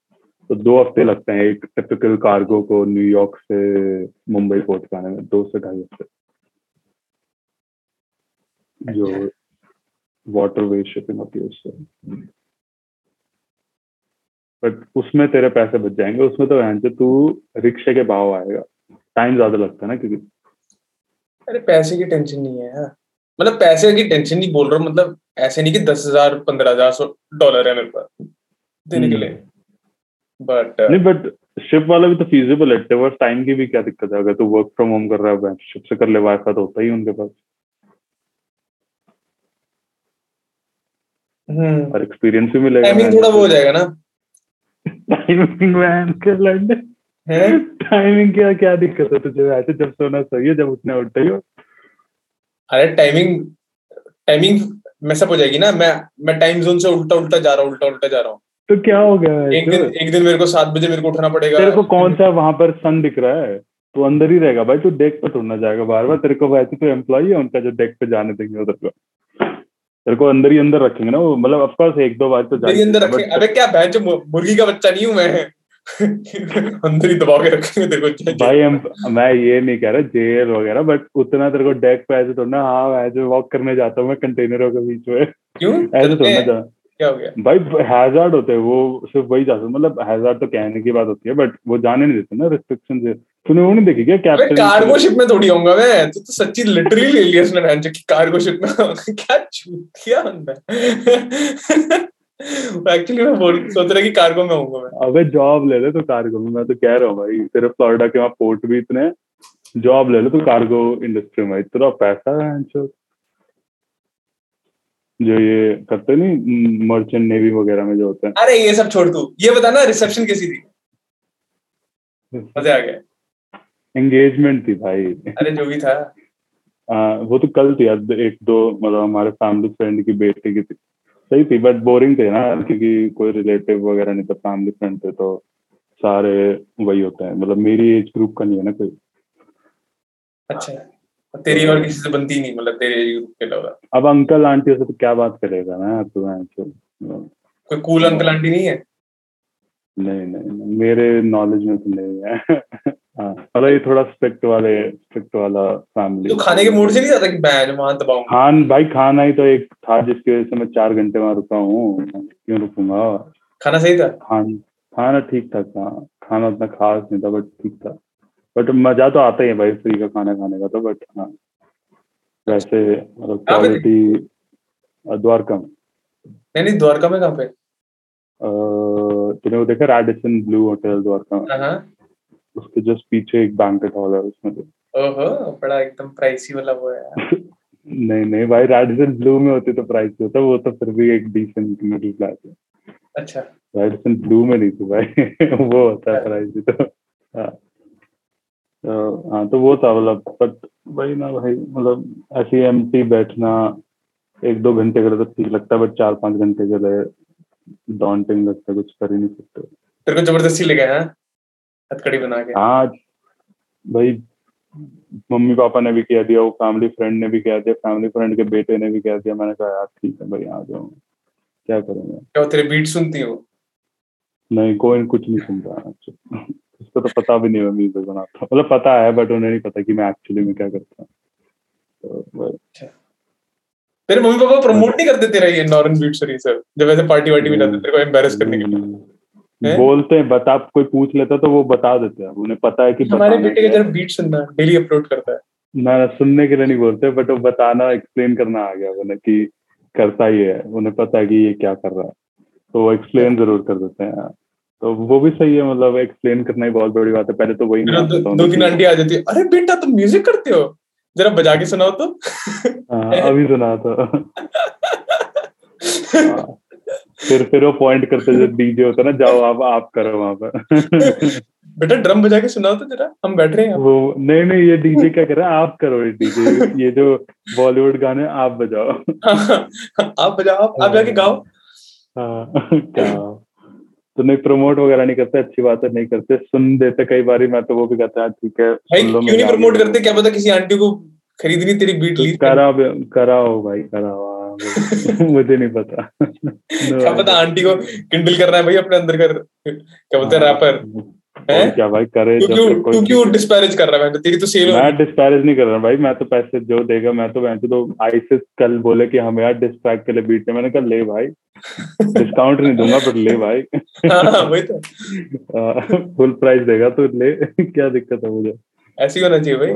तो दो हफ़्ते लगते हैं एक टिपिकल कार्गो को न्यूयॉर्क से मुंबई पोर्ट पे आने में दो से ढाई हफ़्ते। जो वाटरवे शिपिंग होती है उससे। बट उसमें तेरे पैसे बच जाएँगे। उसमें तो से तू रिक्शे के भाव आएगा। टाइम ज़्यादा लगता है ना क्योंकि। अरे पैसे की टेंशन नहीं है मतलब पैसे की टेंशन नहीं बोल रहा हूँ मतलब ऐसे नहीं कि दस हज़ार पंद्रह हज़ार सौ डॉलर है मेरे पास देने के हम्म। लिए बट नहीं बट शिप वाला भी तो फीजिबल है टाइम की भी क्या दिक्कत है? अगर तू वर्क फ्रॉम होम कर रहा है शिप से कर ले वाईफाई तो होता ही उनके पास। और एक्सपीरियंस भी मिलेगा टाइमिंग थोड़ा वो हो जाएगा ना? टाइमिंग मैन के लड़ने? है? टाइमिंग क्या क्या दिक्कत है तुझे? ऐसे जब सोना सही है जब उठना उठते ही अरे टाइमिंग टाइमिंग मैसअप हो जाएगी ना। मैं मैं टाइम जोन से उल्टा उल्टा जा रहा हूँ उल्टा उल्टा जा रहा हूँ। तो क्या हो गया एक दिन एक दिन मेरे को सात बजे मेरे को उठना पड़ेगा। तेरे को कौन सा वहाँ पर सन दिख रहा है? तू अंदर ही रहेगा भाई तू डेक पे थोड़ा जाएगा। बार बार तेरे को वैसे तो एम्प्लॉय है उनका जो डेक पे जाने देंगे उधर को। तेरे को अंदर ही अंदर रखेंगे ना वो मतलब ऑफकोर्स एक दो बार तो जाएँगे अंदर रखेंगे। अबे क्या जो मुर्गी का बच्चा नहीं हूँ मैं। अंदर ही दबा के रखेंगे तेरे को भाई हम मैं ये नहीं कह रहा जेल वगैरह बट उतना तेरे को डेक पे ऐसे थोड़ा ना हाँ ऐसे वॉक करने जाता हूँ मैं कंटेनरों के बीच में। क्यों? ऐसे थोड़ा ना क्या हो गया? भाई हैजार्ड होते हैं वो सिर्फ़ वही जा सकते मतलब हैजार्ड तो कहने की बात होती है बट वो जाने नहीं देते ना रिस्ट्रिक्शन से। तूने वो नहीं देखी क्या कैप्टन कार्गो शिप में थोड़ी होऊँगा मैं। तू तो सच्ची लिटरली एलियंस ने बहन की कार्गो शिप में। क्या चूतिया बंदा एक्चुअली मैं बोल सोच रहा कि कार्गो में होऊँगा मैं। अबे जॉब ले ले तो कार्गो में मैं तो कह रहा हूँ भाई तेरे फ्लोरिडा के वहाँ पोर्ट भी इतने जॉब ले ले तो कार्गो इंडस्ट्री में इतना पैसा है जो ये करते नहीं मर्चेंट नेवी वगैरह में जो होते हैं। अरे ये सब छोड़ तू। ये बता ना रिसेप्शन कैसी थी? मज़ा आ गया एंगेजमेंट थी भाई। अरे जो भी था। आ, वो तो कल थी एक दो मतलब हमारे फैमिली फ्रेंड की बेटे की थी। सही थी बट बोरिंग थे ना क्योंकि कोई रिलेटिव वगैरह नहीं था फैमिली फ्रेंड थे तो सारे वही होते हैं। मतलब मेरी एज ग्रुप का नहीं है ना कोई। अच्छा। तेरी और किसी से बनती नहीं मतलब तेरे ग्रुप के अलावा अब अंकल आंटी से तो क्या बात करेगा ना तो तो कोई कूल अंकल आंटी नहीं है? नहीं नहीं मेरे नॉलेज में तो नहीं है। हाँ मतलब ये थोड़ा स्ट्रिक्ट वाले स्ट्रिक्ट वाला फैमिली तो खाने के मूड से नहीं जाता कि मैं वहाँ दबाऊं खान भाई खाना ही तो एक था जिसकी वजह से मैं चार घंटे वहाँ रुका हूँ। क्यों रुकूँगा? खाना सही था? खान खाना ठीक था। खाना उतना खास नहीं था बट ठीक था। बट मज़ा तो आता ही है भाई फ्री का खाना खाने का तो बट हाँ। वैसे मतलब? क्वालिटी द्वारका में। नहीं नहीं द्वारका में कहाँ पे? तूने वो देखा रेडिसन ब्लू होटल द्वारका? में हाँ हाँ। उसके जस्ट पीछे एक बैंकेट हॉल है उसमें तो ओहो बड़ा एकदम प्राइसी वाला वो है नहीं नहीं भाई रेडिसन ब्लू में होती तो प्राइस होता वो तो फिर भी एक डिसेंट मिडिल क्लास है। अच्छा। रेडिसन ब्लू में नहीं थी भाई वो होता है प्राइस तो। हाँ। हाँ तो वो था मतलब बट वही ना भाई मतलब ऐसे एम बैठना एक दो घंटे के लिए तो ठीक लगता है बट चार पाँच घंटे के लिए डॉन्टिंग लगता है कुछ कर ही नहीं सकते। तेरे को ज़बरदस्ती ले गए हाँ? हथकड़ी बना के। हाँ भाई मम्मी पापा ने भी कह दिया वो फैमिली फ्रेंड ने भी कह दिया फैमिली फ्रेंड के बेटे ने भी कह दिया मैंने कहा यार ठीक है भाई आ जाओ क्या करूँगा क्या तेरे बीट सुनती हो नहीं कोई कुछ नहीं सुनता है उसको तो पता भी नहीं मैं म्यूज़िक बनाता मतलब पता है बट उन्हें नहीं पता कि मैं एक्चुअली में क्या करता हूँ। तो तेरे मम्मी पापा प्रमोट नहीं करते तेरा ये नॉर्न बीट सर जब ऐसे पार्टी वार्टी में जाते तेरे को एम्बेरस करने के लिए। हैं? बोलते हैं बता कोई पूछ लेता तो वो बता देते हैं। उन्हें पता है कि हमारे बेटे का जरा बीट सुनना डेली अपलोड करता है। ना ना सुनने के लिए नहीं बोलते बट वो बताना एक्सप्लेन करना आ गया उन्हें कि करता ही है। उन्हें पता है कि ये क्या कर रहा है। तो वो एक्सप्लेन ज़रूर कर देते हैं। तो वो भी सही है मतलब एक्सप्लेन करना ही बहुत बड़ी बात है। पहले तो वही दो, तीन आंटी आ जाती है अरे बेटा तुम म्यूज़िक करते हो? जरा बजा के सुनाओ तो। हाँ, अभी सुना हाँ। फिर फिर वो पॉइंट करते जो डीजे होता है ना जाओ आप आप करो वहाँ पर। बेटा ड्रम बजा के सुनाओ तो जरा हम बैठ रहे हैं वो नहीं नहीं ये डीजे क्या कर रहा है? आप करो ये डीजे ये जो बॉलीवुड गाने आप बजाओ। आप बजाओ आप, जाके गाओ। हाँ, क्या? तो नहीं प्रमोट वगैरह नहीं करते अच्छी बात है नहीं करते सुन देते कई बार मैं तो वो भी कहता है ठीक है क्यों नहीं प्रमोट करते? क्या पता किसी आंटी को खरीदनी तेरी बीट ली करा कराओ भाई कराओ हाँ, मुझे नहीं पता। क्या पता आंटी को किंडल करना है भाई अपने अंदर कर क्या बोलते हैं हाँ, रैपर हैं? क्या भाई करे तू क्यों तू क्यों डिस्पैरेज कर रहा है तेरी तो सेल मैं डिस्पैरेज नहीं कर रहा भाई मैं तो पैसे जो देगा मैं तो मैं तो आईसिस कल बोले कि हमें यार डिस्ट्रैक्ट के लिए बीट मैंने कहा ले भाई डिस्काउंट नहीं दूँगा पर ले भाई. हाँ वही तो। फुल प्राइस देगा तो ले क्या दिक्कत है मुझे? ऐसी होना चाहिए भाई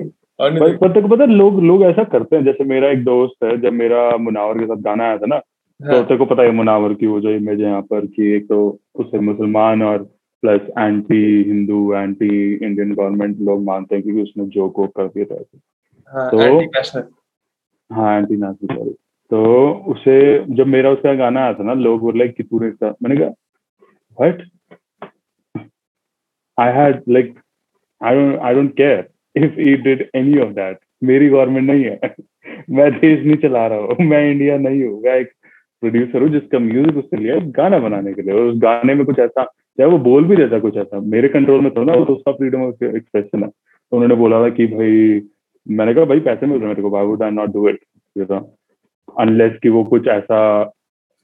भाई तो- पता पता लोग लोग ऐसा करते हैं जैसे मेरा एक दोस्त है जब मेरा मुनावर के साथ गाना आया था ना तो हाँ, तेरे को पता है मुनावर की वो जो इमेज है यहाँ पर कि एक तो उसे मुसलमान और plus anti Hindu anti Indian government लोग मानते हैं क्योंकि उसने जो को कर दिया था। हाँ तो- एंटी नेशनल हाँ एंटी नाजी सॉरी तो उसे जब मेरा उसका गाना आया था ना लोग बोले कि तूने मैंने कहा what I had like I don't I don't care if he did any of that मेरी गवर्नमेंट नहीं है। मैं देश नहीं चला रहा हूँ। मैं इंडिया नहीं हूँ। मैं एक प्रोड्यूसर हूँ जिसका म्यूज़िक उसने लिया है गाना बनाने के लिए। और उस गाने में कुछ ऐसा चाहे वो बोल भी देता कुछ ऐसा। मेरे कंट्रोल में तो ना, वो तो उसका फ्रीडम ऑफ़ एक्सप्रेशन है। तो उन्होंने बोला था कि भाई, मैंने कहा, भाई, पैसे मिल रहे मेरे को why would I not do it unless कि वो कुछ ऐसा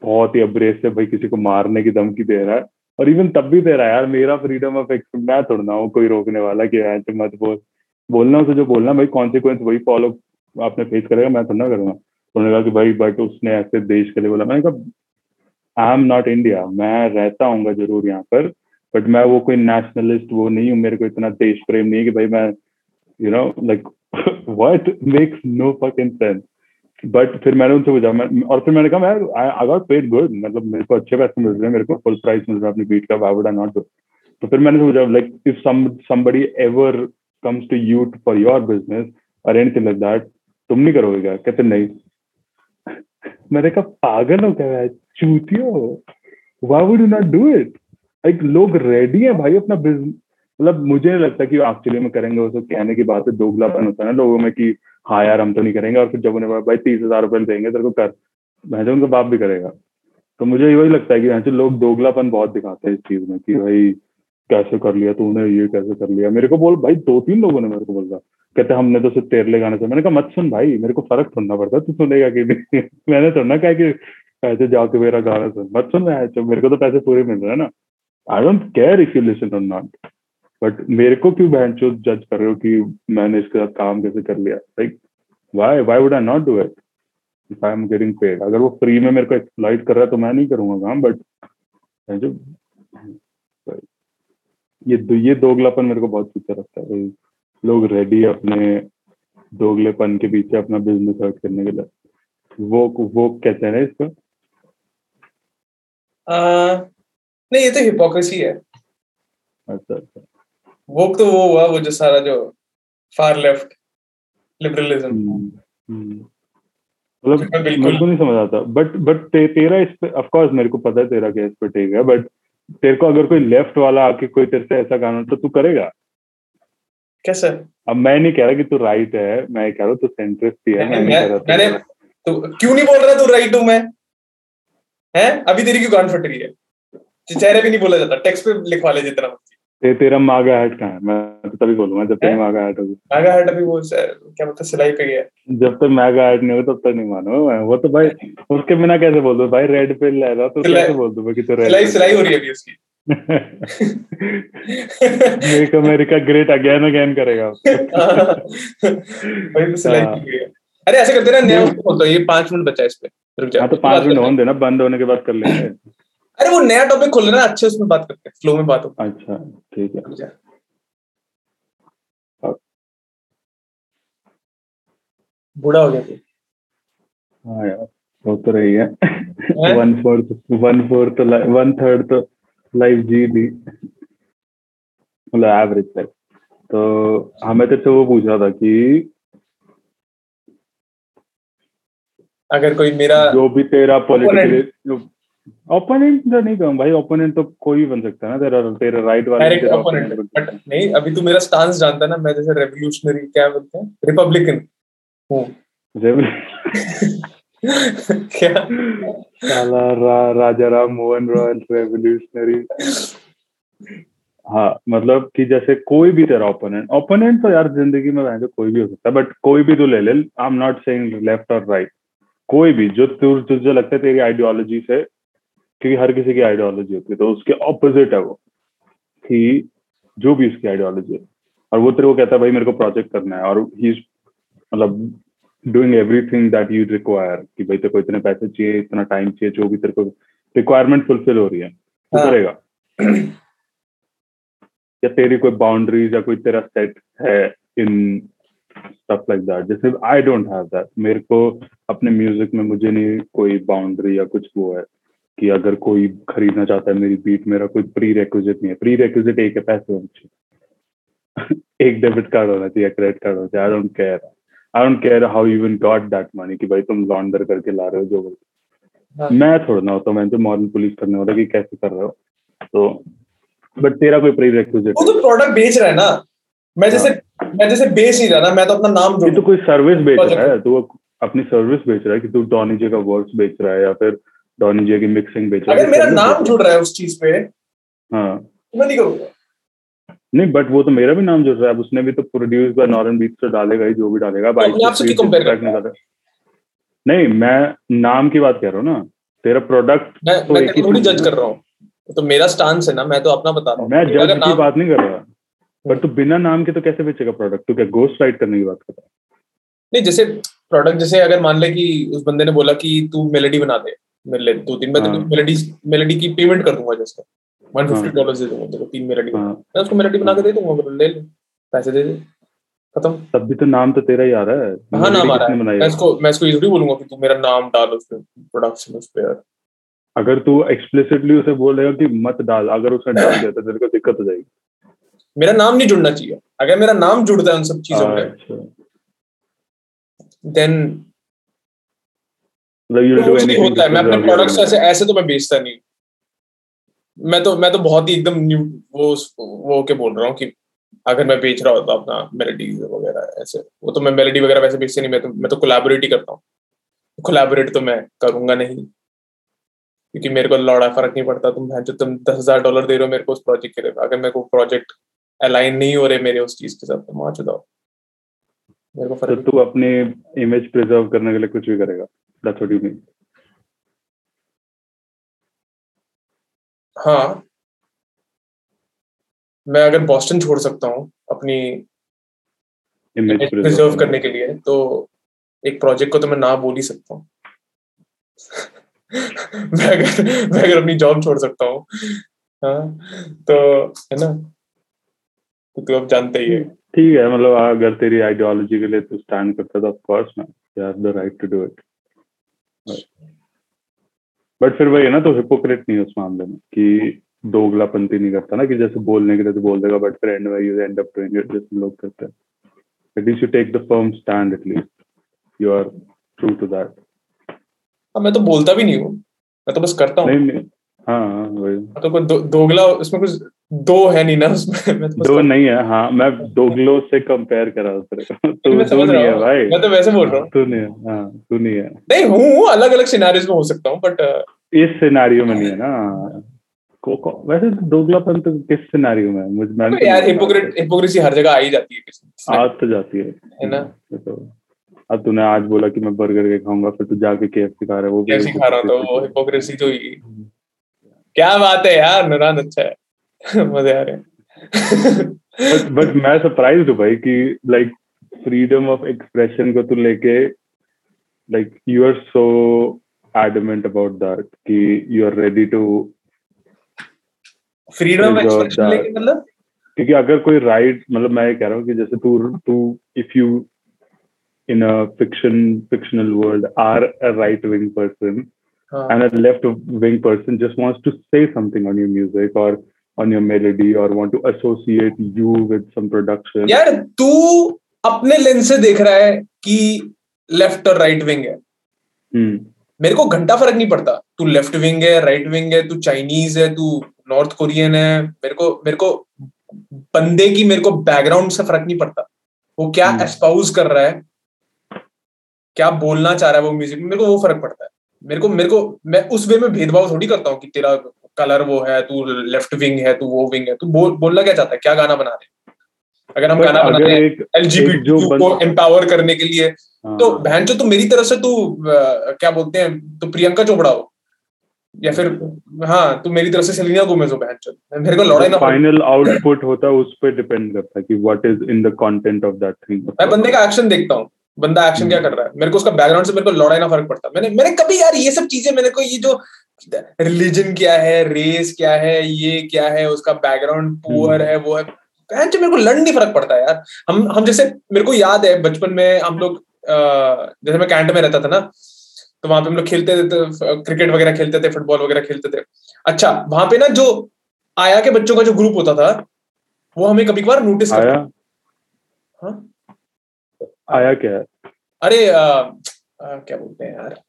बहुत ही अब्रेस से भाई, किसी को मारने की धमकी दे रहा है। और इवन तब भी दे रहा है, यार, मेरा फ्रीडम ऑफ़ एक्सप्रेशन मैं थोड़ा हूँ, कोई रोकने वाला कि यार मत बोल। बोलना उसे जो बोलना, भाई कॉन्सिक्वेंस वही फॉलो आपने फेस करेगा, मैं थोड़ा ना करूँगा। उन्होंने कहा कि भाई बट उसने ऐसे देश के लिए बोला। मैंने कहा आई एम नॉट इंडिया मैं रहता हूँ ज़रूर यहाँ पर बट मैं वो कोई नेशनलिस्ट वो नहीं हूँ। मेरे को इतना देश प्रेम नहीं है कि भाई मैं you know like what makes no fucking sense but फिर मैंने उनसे पूछा, मैं, और फिर मैंने कहा, मैं आई गॉट पेड गुड मतलब मेरे को अच्छे पैसे मिल रहे हैं, मेरे को फुल प्राइस मिल रहा है अपनी बीट का why would I not do तो फिर मैंने सोचा like if somebody ever comes to you for your business और एनीथिंग लाइक दैट तुम नहीं करोगे क्या? कहते, नहीं. मैंने कहा पागल हो क्या? चूतियो। Why would you not do it like लोग रेडी है भाई अपना बिज़नेस मतलब मुझे नहीं लगता कि एक्चुअली में करेंगे वो सब कहने की बात है दोगलापन होता है ना लोगों में कि हाँ यार हम तो नहीं करेंगे। और फिर जब उन्हें भाई तीस हज़ार रुपये देंगे तेरे को कर। मैं तो उनका बाप भी करेगा। तो मुझे वही लगता है कि यहाँ लोग दोगलापन बहुत दिखाते हैं इस चीज़ में कि भाई कैसे कर लिया तूने ये कैसे कर लिया? मेरे को बोल भाई दो तीन लोगों ने मेरे को बोला। कहते हमने तो सिर्फ़ तेरले गाने से मैंने कहा, मत सुन भाई, मेरे को फ़र्क सुनना पड़ता, तू सुनेगा कि नहीं? मैंने सुनना क्या कि पैसे जाके मेरा गाना सुन। मत सुन रहा मेरे को तो पैसे पूरे मिल रहे हैं ना। I don't care if you listen और नॉट बट मेरे को क्यों बहन चो जज कर रहे हो कि मैंने इसके साथ काम कैसे कर लिया? Like why why would I not do it if I am getting paid अगर वो फ्री में मेरे को एक्सप्लाइट कर रहा है तो मैं नहीं करूँगा काम बट जो ये ये दोगलापन मेरे को बहुत पीछे रखता है। लोग रेडी अपने दोगलेपन के पीछे अपना बिज़नेस हर्ट करने के लिए। वो वो कहते हैं इसको? नहीं ये तो हिपोक्रेसी है। अच्छा अच्छा। वो तो वो हुआ वो जो सारा जो फार लेफ़्ट लिबरलिज्म मतलब मेरे को नहीं समझ आता। बट बट ते, तेरा इस पे ऑफ़ कोर्स मेरे को पता है तेरा क्या इस पे टेक है बट तेरे को अगर कोई लेफ़्ट वाला आके कोई तेरे से ऐसा गाना तो तू करेगा? कैसे? अब मैं नहीं कह रहा कि तू राइट है मैं कह रहा हूँ तू सेंट्रिस्ट ही है मैं, मैं, मैं मैंने तो क्यों नहीं बोल रहा तू राइट हूँ मैं? है? अभी तेरी क्यों गान फट रही है? चेहरे भी नहीं बोला जाता टेक्स्ट पे लिखवा ले जितना ते, तेरा मागा हट कहाँ है? मैं तो तभी बोलूँगा जब तक मागा हट होगी। मागा हट अभी वो क्या बोलते सिलाई पे गया। जब तक मागा हट नहीं हो तब तक नहीं मानो वो तो भाई उसके बिना कैसे बोल दो? भाई रेड पे ले रहा तो कैसे बोल दो कि तो रेड सिलाई सिलाई हो रही है अभी उसकी। Make America great again again करेगा। तो हाँ। अरे ऐसे करते ना नया बोलता ये पाँच मिनट बचा इस पे। रुक जा हाँ तो पाँच मिनट होने देना बंद होने के बाद कर लेंगे। अरे वो नया टॉपिक खोल लेना अच्छे उसमें बात करते हैं फ्लो में बात हो। अच्छा ठीक है। बूढ़ा हो गया तू। हाँ यार हो तो रही है। One fourth one fourth one third तो लाइफ जी ली। मतलब एवरेज लाइफ तो हमें तो वो पूछ था कि अगर कोई मेरा जो भी तेरा पॉलिटिकली ओपोनेंट तो नहीं कहूँ भाई ओपोनेंट तो कोई भी बन सकता है ना तेरा तेरा राइट वाला डायरेक्ट ओपोनेंट बट नहीं अभी तू मेरा स्टांस जानता है ना मैं जैसे रेवोल्यूशनरी क्या बोलते हैं? रिपब्लिकन हूँ। क्या? रा, राजा राम मोहन रॉयल रेवोल्यूशनरी। हाँ मतलब कि जैसे कोई भी तेरा ओपोनेंट ओपोनेंट तो यार ज़िंदगी में वैसे कोई भी हो सकता है बट कोई भी तो ले ले I am not saying left और राइट कोई भी जो तुझे लगता है तेरी आइडियोलॉजी से क्योंकि हर किसी की आइडियोलॉजी होती है तो उसके ऑपोजिट है वो कि जो भी उसकी आइडियोलॉजी है। और वो तेरे को कहता है भाई मेरे को प्रोजेक्ट करना है। और ही मतलब doing everything that you require कि भाई तेरे को इतने पैसे चाहिए इतना टाइम चाहिए जो भी तेरे को रिक्वायरमेंट फुलफिल हो रही है। तो. करेगा। या तेरी कोई बाउंड्रीज या कोई तेरा सेट है इन स्टफ़ लाइक दैट जैसे आई डोंट हैव दैट मेरे को अपने म्यूज़िक में मुझे नहीं कोई बाउंड्री या कुछ वो है कि अगर कोई खरीदना चाहता है मेरी बीट मेरा कोई प्री रेक्विजिट नहीं है। प्री रेक्विजिट एक है पैसे होने चाहिए। एक डेबिट कार्ड होना चाहिए क्रेडिट कार्ड होना चाहिए I don't care I don't care how you even got that money कि भाई तुम लॉन्डर करके ला रहे हो जो हाँ. मैं थोड़ा ना होता मैं तो मॉरल पुलिस करने वाला कि कैसे कर रहे हो। तो बट तेरा कोई प्री रेक्विजिट वो तो प्रोडक्ट बेच रहा है ना। मैं जैसे हाँ. मैं जैसे बेच नहीं रहा ना मैं तो अपना नाम जोड़ तो कोई सर्विस बेच रहा है। तो अपनी सर्विस बेच रहा है कि तू टॉनी जे का वर्ड्स बेच रहा है या फिर डॉनी जे की मिक्सिंग बेच रहा है। अगर मेरा नाम जुड़ रहा है उस चीज़ पे हाँ। तो मैं नहीं करूँगा। नहीं बट वो तो मेरा भी नाम जुड़ रहा है उसने भी तो प्रोड्यूस बाय नॉर्दन बीट्स तो डालेगा ही जो भी डालेगा तो से करता। नहीं मैं नाम की बात कर रहा हूँ ना तेरा प्रोडक्ट मैं तो मैं थोड़ी जज कर रहा हूँ। तो मेरा स्टांस है ना मैं तो अपना बता रहा हूँ। मैं जज की बात नहीं कर रहा पर तू बिना नाम के तो कैसे बेचेगा प्रोडक्ट तू क्या गोस्ट राइट करने की बात कर रहा नहीं जैसे प्रोडक्ट जैसे अगर मान ले कि उस बंदे ने बोला कि तू मेलोडी बना दे मेरे दो तीन हाँ। मेलेडी मेलेडी की पेमेंट कर दूँगा जैसे। वन फिफ्टी हाँ। डॉलर दे दूँगा तेरे तीन मेलेडी हाँ। मैं उसको मेलेडी बना के दे दूँगा बोलो, ले ले पैसे दे दे। खत्म। तब भी तो नाम तो तेरा ही आ रहा है। हाँ नाम आ रहा है। मैं इसको मैं इसको इजीली बोलूँगा कि तू मेरा नाम डाल उस प्रोडक्शन उस पे यार। अगर तू एक्सप्लिसिटली उसे बोलेगा कि मत डाल अगर उसने डाल दिया तो तेरे को दिक्कत हो जाएगी। मेरा नाम नहीं जुड़ना चाहिए। अगर मेरा नाम जुड़ता है उन सब चीज़ों में देन मतलब कुछ नहीं anything होता है। मैं अपने प्रोडक्ट्स ऐसे ऐसे तो मैं बेचता नहीं मैं तो मैं तो बहुत ही एकदम न्यू वो वो के बोल रहा हूँ कि अगर मैं बेच रहा होता अपना मेलेडीज वगैरह ऐसे, वो तो मैं मेलेडी वगैरह वैसे बेचते नहीं, मैं तो मैं तो कोलैबोरेट ही करता हूँ। कोलैबोरेट तो मैं करूँगा नहीं। क्योंकि मेरे को लौड़ा फ़र्क नहीं पड़ता, तुम जो तुम दस हज़ार डॉलर दे रहे हो मेरे को उस प्रोजेक्ट के लिए। अगर मेरे को प्रोजेक्ट अलाइन नहीं हो रहे मेरे उस चीज़ के साथ तो वहाँ चुदाओ मेरे को फ़र्क तो तू अपनी इमेज प्रिजर्व करने के लिए कुछ भी करेगा। दैट्स व्हाट यू मीन हाँ। मैं अगर बॉस्टन छोड़ सकता हूँ अपनी प्रिजर्व करने के लिए तो एक प्रोजेक्ट को तो मैं ना बोल ही सकता हूँ। मैं अगर मैं अगर अपनी जॉब छोड़ सकता हूँ। हाँ तो है ना? तो तू अब जानते ही है। ठीक है मतलब अगर तेरी आइडियोलॉजी के लिए तू स्टैंड करता तो of course man you have the right to do it but फिर वही है ना तो हिपोक्रेट नहीं है उस मामले में कि दोगलापंती नहीं करता ना कि जैसे बोलने के लिए तो बोल देगा बट फिर एंड में you end up doing it जैसे लोग करते हैं। At least you take the firm stand at least you are true to that मैं तो बोलता भी नहीं हूँ। मैं तो बस करता हूँ। नहीं नहीं। हाँ हाँ, वही। तो कोई दो, दोगला उसमें कुछ दो है नहीं ना उसमें? मैं तो दो नहीं है हाँ मैं दोगलो से कंपेयर कर का। हूँ। तू मैं समझ नहीं रहा है हूँ। भाई। मैं तो वैसे बोल रहा हूँ। तू नहीं है हाँ तू नहीं है। नहीं हूँ अलग अलग सिनारियोज में हो सकता हूँ बट इस सिनेरियो में नहीं है ना। वैसे तो दोगलापन तो किस सिनेरियो में है? मुझे मैंने तो यार हिपोक्रेट हिपोक्रेसी हर जगह आ ही जाती है किसी आ तो जाती है। है ना? तो अब तूने आज बोला कि मैं बर्गर के खाऊँगा फिर तू जाके केएफसी खा रहा है वो भी कैसी खा रहा हूँ तो वो हिपोक्रेसी तो ही। क्या बात है यार नुरान अच्छा है। मज़े आ रहे हैं। बट मैं सरप्राइज़ हूँ भाई कि लाइक फ्रीडम ऑफ़ एक्सप्रेशन को तू लेके like you are so adamant about that कि you are ready to freedom of expression लेके मतलब? क्योंकि अगर कोई राइट मतलब मैं ये कह रहा हूँ कि जैसे तू तू if you in a fiction fictional world are a right wing person हाँ। And a left wing person just wants to say something on your music or on your melody or want to associate you with some production. यार तू अपने लेंस से देख रहा है कि लेफ़्ट और राइट विंग है। hmm. मेरे को घंटा फ़र्क नहीं पड़ता। तू लेफ़्ट विंग है राइट विंग है तू चाइनीज़ है तू नॉर्थ कोरियन है। मेरे को मेरे को बंदे की मेरे को बैकग्राउंड से फ़र्क नहीं पड़ता। वो क्या हम्म। एस्पाउज कर रहा है क्या बोलना चाह रहा है वो म्यूज़िक में मेरे को वो फ़र्क पड़ता है। मेरे को मेरे को मैं उस वे में भेदभाव थोड़ी करता हूँ कि तेरा कलर वो है तू लेफ़्ट विंग है तू वो विंग है। तू बोल बोलना क्या चाहता है? क्या गाना बना रहे अगर हम गाना बना रहे हैं एलजीबीटी को एम्पावर करने के लिए हाँ, तो बहन जो तू मेरी तरफ़ से तू क्या बोलते हैं तू प्रियंका चोपड़ा हो या फिर हाँ तू मेरी तरफ़ से सेलिना गोमेज हो बहन मेरे को लड़ाई ना फाइनल आउटपुट होता है उस पर डिपेंड करता है कि what is in the content of that thing मैं बंदे का एक्शन देखता हूँ। बंदा एक्शन क्या कर रहा है? मेरे को उसका बैकग्राउंड से मेरे को लड़ाई ना फ़र्क पड़ता। मैंने मैंने कभी यार ये सब चीज़ें मेरे को ये जो रिलीजन क्या है रेस क्या है ये क्या है उसका बैकग्राउंड पुअर है वो है बहन चो मेरे को लड़ नहीं फ़र्क पड़ता यार। हम हम जैसे मेरे को याद है बचपन में हम लोग जैसे मैं कैंट में रहता था ना तो वहाँ पे हम लोग खेलते थे तो क्रिकेट वगैरह खेलते थे फुटबॉल वगैरह खेलते थे। अच्छा वहाँ पे ना जो आया के बच्चों का जो ग्रुप होता था वो हमें कभी कभार नोटिस आया? हाँ? आया क्या? है अरे आ, आ, क्या बोलते हैं यार?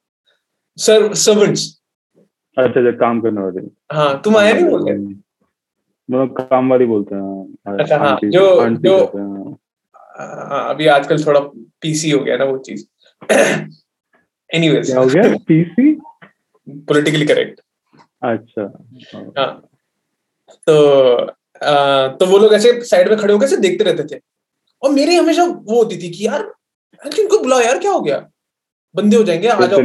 सर सर्वेंट्स अच्छा अच्छा काम करने वाले। हाँ तुम आया नहीं बोलते? मतलब काम वाली बोलते हैं अच्छा, हाँ, जो- जो- हाँ। हाँ, अभी आजकल थोड़ा पीसी हो गया ना वो चीज़। एनीवेज क्या हो गया? पीसी पॉलिटिकली करेक्ट अच्छा। हाँ। तो आ, तो वो लोग ऐसे साइड में खड़े होकर ऐसे देखते रहते थे। और मेरी हमेशा वो होती थी कि यार इनको बुलाओ यार क्या हो गया? बंदे हो जाएँगे आ जाओ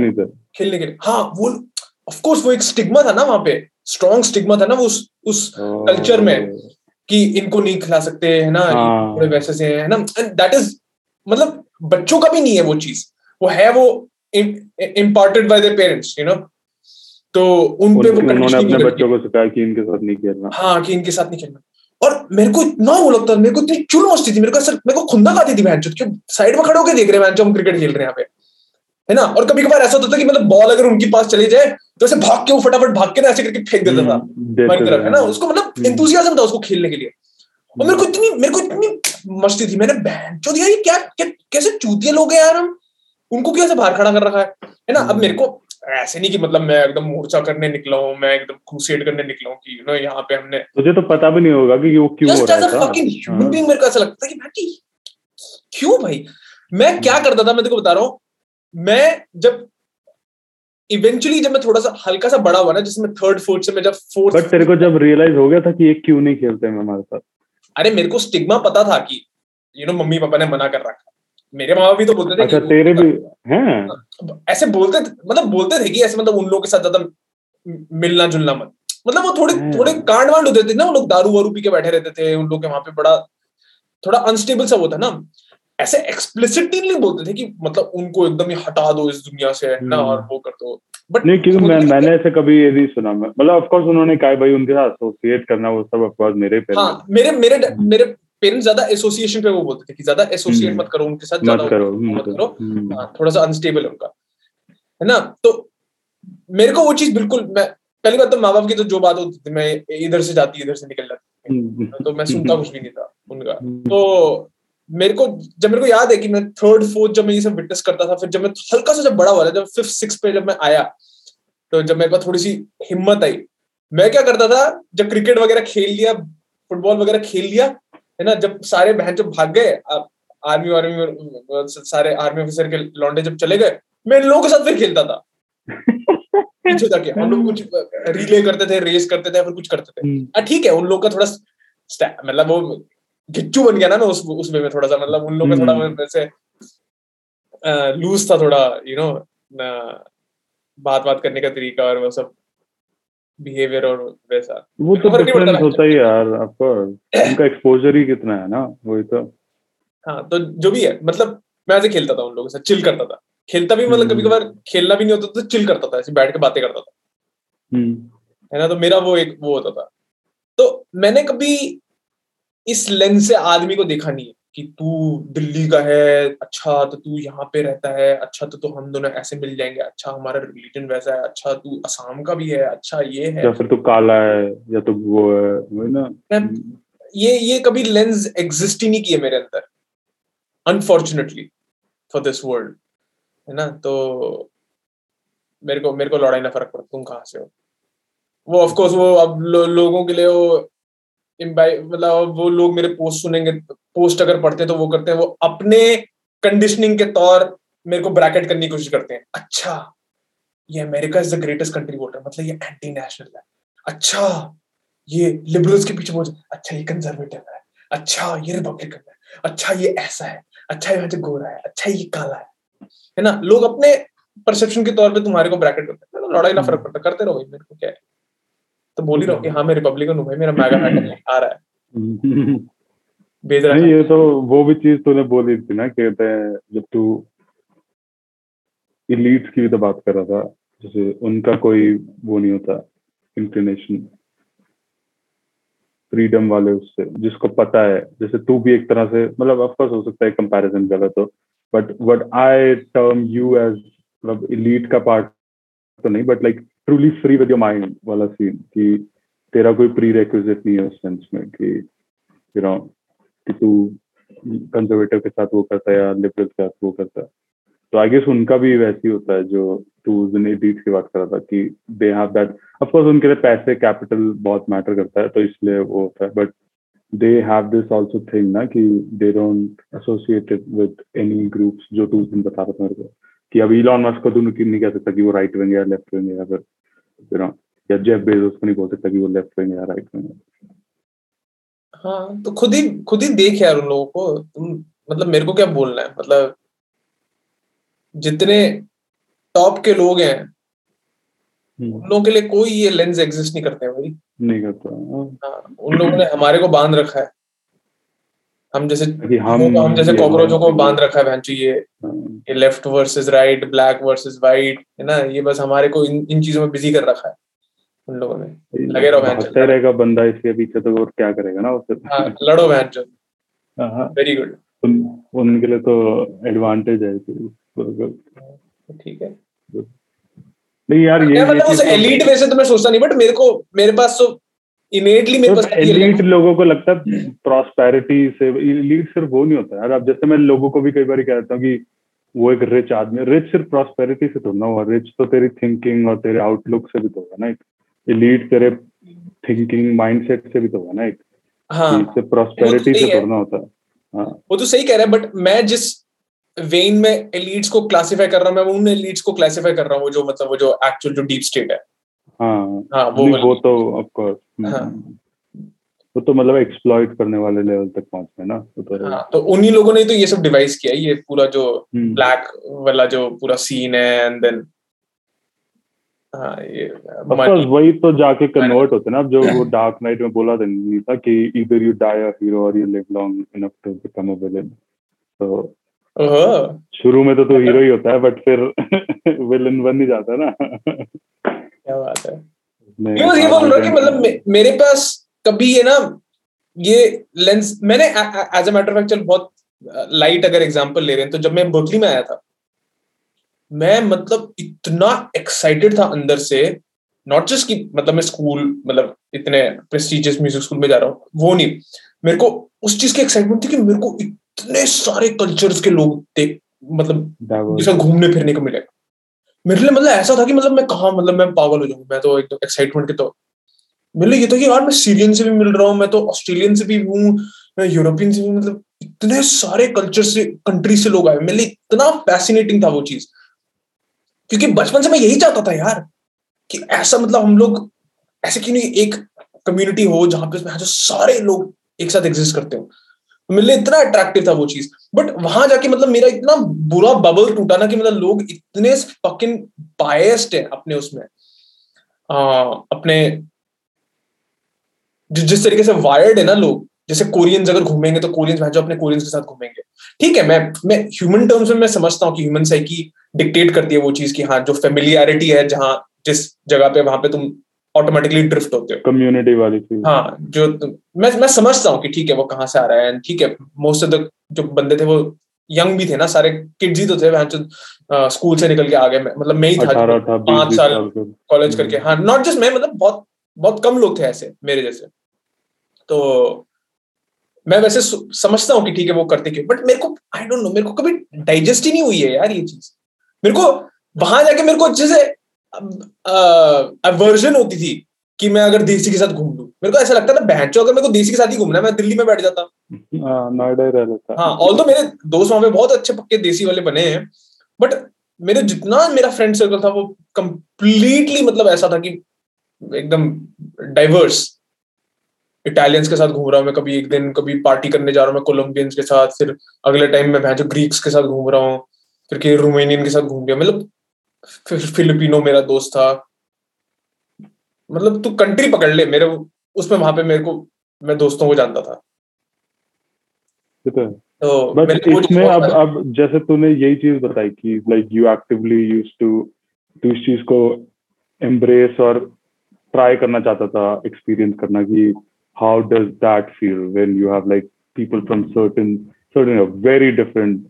खेलने के लिए। हाँ वो ऑफ़ कोर्स वो एक स्टिग्मा था ना वहाँ पे। स्ट्रॉन्ग स्टिग्मा था ना वो उस उस Culture में। कि इनको नहीं खिला सकते है ना? हाँ। थोड़े वैसे से है ना? दैट इज़ मतलब बच्चों का भी नहीं है वो चीज़। वो है वो imported by their parents you know तो उन पे वो उन्होंने अपने बच्चों को सिखाया कि इनके साथ नहीं खेलना। हाँ कि इनके साथ नहीं खेलना। और मेरे को इतना वो लगता मेरे को इतनी चुल मस्ती थी मेरे को सर मेरे को खुंदा खाती थी मैच क्यों साइड में खड़े होकर देख रहे हैं मैच हम क्रिकेट खेल रहे हैं यहाँ पे। है ना? और कभी कभार ऐसा होता था कि मतलब बॉल अगर उनके पास चली जाए तो ऐसे भाग के वो फटाफट भाग के ना ऐसे करके फेंक देता था हम्म, हमारी तरफ़ है ना? उसको मतलब हम्म। इंतुजियाज्म था उसको खेलने के लिए। और मेरे को इतनी मेरे को इतनी मस्ती थी मैंने बहन जो दिया ये क्या, क्या कैसे चूतिए लोग हैं यार हम? उनको कैसे बाहर खड़ा कर रखा है? है ना? अब हम्म। मेरे को ऐसे नहीं कि मतलब मैं एकदम मोर्चा करने निकला हूँ मैं एकदम क्रूसेड करने निकला हूँ कि यू नो यहाँ पे हमने तुझे तो पता भी नहीं होगा कि वो क्यों हो रहा था ह्यूमन हाँ। बीइंग मेरे को ऐसा लगता है कि भाई क्यों भाई मैं क्या हम्म। करता था मैं तेको बता रहा हूँ मैं जब इवेंचुअली जब मैं थोड़ा सा हल्का सा बड़ा हुआ ना जिसमें थर्ड फोर्थ से मैं जब फोर्थ बट तेरे को जब रियलाइज़ हो गया था कि ये क्यों नहीं खेलते हैं हमारे साथ अरे मेरे को स्टिग्मा पता था कि यू नो मम्मी पापा ने मना कर रखा मेरे माँ भी तो बोलते थे अच्छा तेरे भी हैं। ऐसे बोलते मतलब बोलते थे कि ऐसे मतलब उन लोगों के साथ ज़्यादा मिलना जुलना मत। मतलब वो थोड़े हम्म। थोड़े कांड वांड होते थे ना वो लोग दारू वारू पी के बैठे रहते थे उन लोग के वहाँ पे बड़ा थोड़ा अनस्टेबल सा होता ना। ऐसे एक्सप्लिसिटली नहीं बोलते थे कि मतलब उनको एकदम ही हटा दो इस दुनिया से ना। और वो कर दो। बट नहीं क्योंकि मैं मैंने ऐसे कभी ये नहीं सुना मैं मतलब ऑफ़ कोर्स उन्होंने कहा भाई उनके साथ एसोसिएट करना वो सब ऑफ़ कोर्स मेरे पे हाँ। मेरे मेरे मेरे पेरेंट्स ज़्यादा एसोसिएशन पे वो बोलते थे कि ज़्यादा एसोसिएट हम्म। मत करो उनके साथ ज़्यादा मत करो मत करो। हम्म, हाँ, थोड़ा सा अनस्टेबल है उनका। है ना? तो मेरे को वो चीज़ बिल्कुल मैं पहली बात तो माँ बाप की तो जो बात होती थी मैं इधर से जाती इधर से निकल जाती हम्म, तो मैं सुनता कुछ भी नहीं था उनका। तो मेरे को जब मेरे को याद है कि मैं थर्ड फोर्थ जब मैं ये सब विटनेस करता था फिर जब मैं हल्का सा जब बड़ा हुआ था जब फिफ्थ सिक्स पे जब मैं आया तो जब मेरे पास थोड़ी सी हिम्मत आई। मैं क्या करता था जब क्रिकेट वगैरह खेल लिया फुटबॉल वगैरह खेल लिया है ना जब सारे बहन जब भाग गए आर्मी वार्मी सारे आर्मी ऑफिसर के लौंडे जब चले गए मैं इन लोगों के साथ फिर खेलता था। पीछे जाके हम लोग कुछ रिले करते थे रेस करते थे फिर कुछ करते थे। हम्म, हाँ ठीक है उन लोग का थोड़ा मतलब वो गिच्चू बन गया ना मैं उस उस वे में थोड़ा सा मतलब उन लोग का थोड़ा हम्म। वैसे लूज था थोड़ा यू नो बात बात करने का तरीका और वो सब। बिहेवियर और वैसा। वो तो डिफरेंस होता ही यार कोर्स उनका एक्सपोजर ही कितना है ना वही तो। हाँ तो जो भी है मतलब मैं ऐसे खेलता था उन लोगों से चिल करता था। खेलता भी मतलब हम्म। कभी कभार खेलना भी नहीं होता तो चिल करता था ऐसे बैठ के बातें करता था। हम्म, है ना तो मेरा वो एक वो होता था। तो मैंने कभी इस लेंस से आदमी को देखा नहीं है। कि तू दिल्ली का है अच्छा तो तू यहाँ पे रहता है अच्छा तो, तो हम दोनों ऐसे मिल जाएँगे अच्छा हमारा रिलीजन वैसा है अच्छा तू असम का भी है अच्छा ये है। या फिर तो काला है या तो वो है वही ना। ये ये कभी लेंस एग्जिस्ट ही नहीं किए मेरे अंदर अनफॉर्चुनेटली फॉर दिस वर्ल्ड है ना? तो मेरे को मेरे को लड़ाई ना फ़र्क पड़ता तुम कहाँ से हो? वो ऑफ़ कोर्स वो अब लो, लोगों के लिए वो मतलब वो लोग मेरे पोस्ट सुनेंगे पोस्ट अगर पढ़ते हैं तो वो करते हैं, वो अपने कंडीशनिंग के तौर मेरे को ब्रैकेट करने की कोशिश करते हैं। अच्छा ये America is the greatest country है मतलब ये एंटी नेशनल है। अच्छा ये लिबरल्स के पीछे अच्छा ये कंजर्वेटिव है। अच्छा ये रिपब्लिकन है। अच्छा ये ऐसा है। अच्छा यहाँ से गोरा है। अच्छा ये काला है। है ना? लोग अपने परसेप्शन के तौर पे तुम्हारे को ब्रैकेट करते हैं। लड़ाई ना फ़र्क पड़ता, करते रहो मेरे को क्या है? तो बोल ही रहो कि हाँ मैं रिपब्लिकन हूँ भाई, मेरा मैगा हैट आ रहा है। नहीं है। ये तो वो भी चीज़ तूने बोली थी ना कहते हैं जब तू इलीट्स की भी तो बात कर रहा था, जैसे उनका कोई वो नहीं होता इंक्लिनेशन फ्रीडम वाले उससे, जिसको पता है, जैसे तू भी एक तरह से मतलब ऑफकोर्स हो सकता है कंपैरिजन गलत हो but what I term you as मतलब इलीट का पार्ट तो नहीं but like truly free with your mind वाला सीन कि तेरा कोई प्री रेक्विजिट नहीं है उस सेंस में कि यू नो कि तू कंजर्वेटिव के साथ वो करता है या लिबरल के साथ वो करता है। तो आई गेस उनका भी वैसे ही होता है जो तू एलीट की बात कर रहा था कि they have that of course उनके लिए पैसे कैपिटल बहुत मैटर करता है तो इसलिए वो होता है but they have this also thing ना कि they don't associated with any groups जो तू दिन बता रहा था मेरे को। कि अब इलॉन मस्क को तू नहीं कह सकता कि वो राइट विंग या लेफ़्ट विंग या फिर यू नो या जेफ बेजोस को नहीं बोल सकता कि वो लेफ़्ट विंग या राइट विंग हाँ। तो खुद ही खुद ही देख यार उन लोगों को। तुम मतलब मेरे को क्या बोलना है? मतलब जितने टॉप के लोग हैं उन लोगों के लिए कोई ये लेंस एग्जिस्ट नहीं करते हैं भाई। नहीं करता। हाँ, उन लोगों ने हमारे को बाँध रखा है। हम जैसे हम हम जैसे कॉकरोचों को बाँध रखा है भैंचो ये हाँ, ये left versus right black versus white है ना? ये बस हमारे को इन इन चीज़ों में बिज़ी कर रखा है उन लोगों ने। लगे रहो भैंचो रहेगा बंदा इसके पीछे तो और क्या करेगा ना वो फिर हाँ लड़ो भैंचो वेरी गुड उन, उनके लिए तो एडवांटेज है तो- ठीक है। नहीं यार ये मतलब उस चीज़ तो- एलीट वैसे तो मैं सोचता नहीं बट मेरे को मेरे पास तो इनेटली मेरे पास एलीट लोगों को लगता है प्रॉस्पेरिटी से एलीट सिर्फ़ वो नहीं होता यार। अब जैसे मैं लोगों को भी कई बार कहता हूँ कि वो एक रिच आदमी रिच सिर्फ़ प्रॉस्पेरिटी से थोड़ा ना हुआ रिच तो तेरी थिंकिंग और तेरे आउटलुक से भी तो होगा ना एक एलीट तेरे थिंकिंग माइंडसेट से भी तो होगा ना एक हाँ प्रॉस्पेरिटी से थोड़ा होता। है। हाँ वो तो सही कह रहा है बट मैं जिस वेन में एलीट्स को क्लासिफाई कर रहा हूँ मैं उन एलीट्स को क्लासिफाई कर रहा हूँ जो मतलब वो जो एक्चुअल जो डीप स्टेट है। हाँ हाँ वो नहीं, वो तो हाँ। वो तो मतलब एक्सप्लॉइट करने वाले लेवल तक पहुँचते हैं ना वो तो हाँ तो उन्हीं लोगों ने तो ये सब डिवाइस किया ये पूरा जो हम्म, ब्लैक वाला जो पूरा सीन है एंड देन हाँ ये. वही तो जाके कन्वर्ट होते ना अब जो वो डार्क नाइट में बोला था नहीं था कि इधर यू डाई अ हीरो और you live long enough to become a villain तो शुरू में तो तू हीरो ही होता है बट फिर विलेन बन नहीं जाता है ना। क्या बात है। ये बस ये बोल रहा कि मतलब मेरे पास कभी ये ना ये लेंस मैंने एज अ मैटर फैक्ट चल बहुत लाइट अगर एग्जांपल ले रहे हैं तो जब मैं बर्कली में आया था मैं मतलब इतना एक्साइटेड था अंदर से नॉट जस्ट कि मतलब मैं स्कूल मतलब इतने प्रेस्टिजियस म्यूज़िक स्कूल में जा रहा हूँ वो नहीं। मेरे को उस चीज़ की एक्साइटमेंट थी कि मेरे को इतने सारे कल्चर्स के लोग देख मतलब जिसका घूमने फिरने को मिलेगा मेरे लिए मतलब ऐसा था कि मतलब मैं कहा मतलब मैं पागल हो जाऊँगा मैं तो एकदम एक्साइटमेंट के तो। मेरे लिए ये था कि यार मैं सीरियन से भी मिल रहा हूँ, मैं तो ऑस्ट्रेलियन से भी हूँ, मैं यूरोपियन से भी मतलब इतने सारे कल्चर से कंट्री से लोग आए मेरे लिए इतना फैसिनेटिंग था वो चीज़। क्योंकि बचपन से मैं यही चाहता था यार कि ऐसा मतलब हम लोग, ऐसे क्यों नहीं एक कम्युनिटी हो जहाँ पे सारे लोग एक साथ एग्जिस्ट करते हो। मेरे लिए इतना अट्रैक्टिव था वो चीज़। बट वहाँ जाके मतलब मेरा इतना बुरा बबल टूटा ना कि मतलब लोग इतने फकिंग बायस्ड है अपने उसमें। आ, अपने जि- जिस तरीके से वायर्ड है ना लोग जैसे कोरियंस अगर घूमेंगे तो कोरियंस जो अपने कोरियंस के साथ घूमेंगे। ठीक है मैं मैं ह्यूमन टर्म्स में मैं समझता हूँ कि ह्यूमन साइकी डिक्टेट करती है वो चीज़ की हाँ जो फेमिलियरिटी है जहाँ जिस जगह पे वहाँ पे तुम ऑटोमेटिकली ड्रिफ्ट होते हो। कम्युनिटी वाली चीज़। हाँ जो मैं मैं समझता हूँ कि ठीक है वो कहाँ से आ रहा है ठीक है मोस्ट ऑफ़ द जो बंदे थे वो यंग भी थे ना सारे किड्स ही तो थे वहाँ स्कूल से निकल के आ गए मतलब मैं ही था पाँच साल कॉलेज करके। हाँ नॉट जस्ट मैं मतलब बहुत बहुत कम लोग थे ऐसे मेरे जैसे। तो मैं वैसे समझता हूँ कि ठीक है वो करते क्यों बट मेरे को आई डोंट नो मेरे को कभी डाइजेस्ट ही नहीं हुई है यार ये चीज़। मेरे को वहाँ जाके मेरे को अच्छे से अवर्जन होती थी कि मैं अगर देसी के साथ घूम लूँ। मेरे को ऐसा लगता था बहन अगर मेरे को देसी के साथ ही घूमना है मैं दिल्ली में बैठ जाता। हाँ, नोएडा ही रह लेता हाँ ऑल तो मेरे दोस्त वहाँ पे बहुत अच्छे पक्के देसी वाले बने हैं बट मेरे जितना मेरा फ्रेंड सर्कल था, वो कंप्लीटली मतलब ऐसा था कि एकदम डाइवर्स इटालियंस के साथ घूम रहा हूँ मैं कभी एक दिन, कभी पार्टी करने जा रहा हूँ मैं कोलंबियंस के साथ, फिर अगले टाइम में जो ग्रीक्स के साथ घूम रहा हूँ, फिर कि रोमेनियन के साथ घूम गया मतलब फिर फिलिपिनो मेरा दोस्त था। मतलब तू कंट्री पकड़ ले, मेरे उसमें वहाँ पे मेरे को, मैं दोस्तों को जानता था। है बट वो चीज़ इसमें अब अब जैसे तूने यही चीज़ बताई कि like you actively use to तू इस चीज़ को एम्ब्रेस और ट्राई करना चाहता था एक्सपीरियंस करना कि how does that feel when you have like people from certain certain very different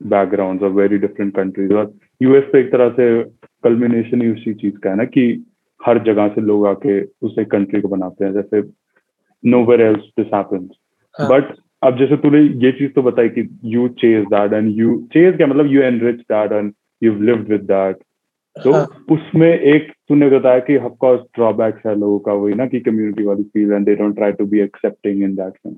backgrounds और वेरी डिफरेंट कंट्रीज़ और यूएस तो एक तरह से कल्मिनेशन ही उसी चीज़ का है ना कि हर जगह से लोग आके उस एक कंट्री को बनाते हैं जैसे nowhere else this happens. हाँ। but अब जैसे तूने ये चीज़ तो बताई कि you chase that and you chase क्या मतलब? You enrich that and you lived with that तो हाँ। उसमें एक तूने बताया कि ऑफ़ ड्रॉबैक्स है लोगों का वही ना कि कम्युनिटी वाली feel and they don't try to be accepting in that sense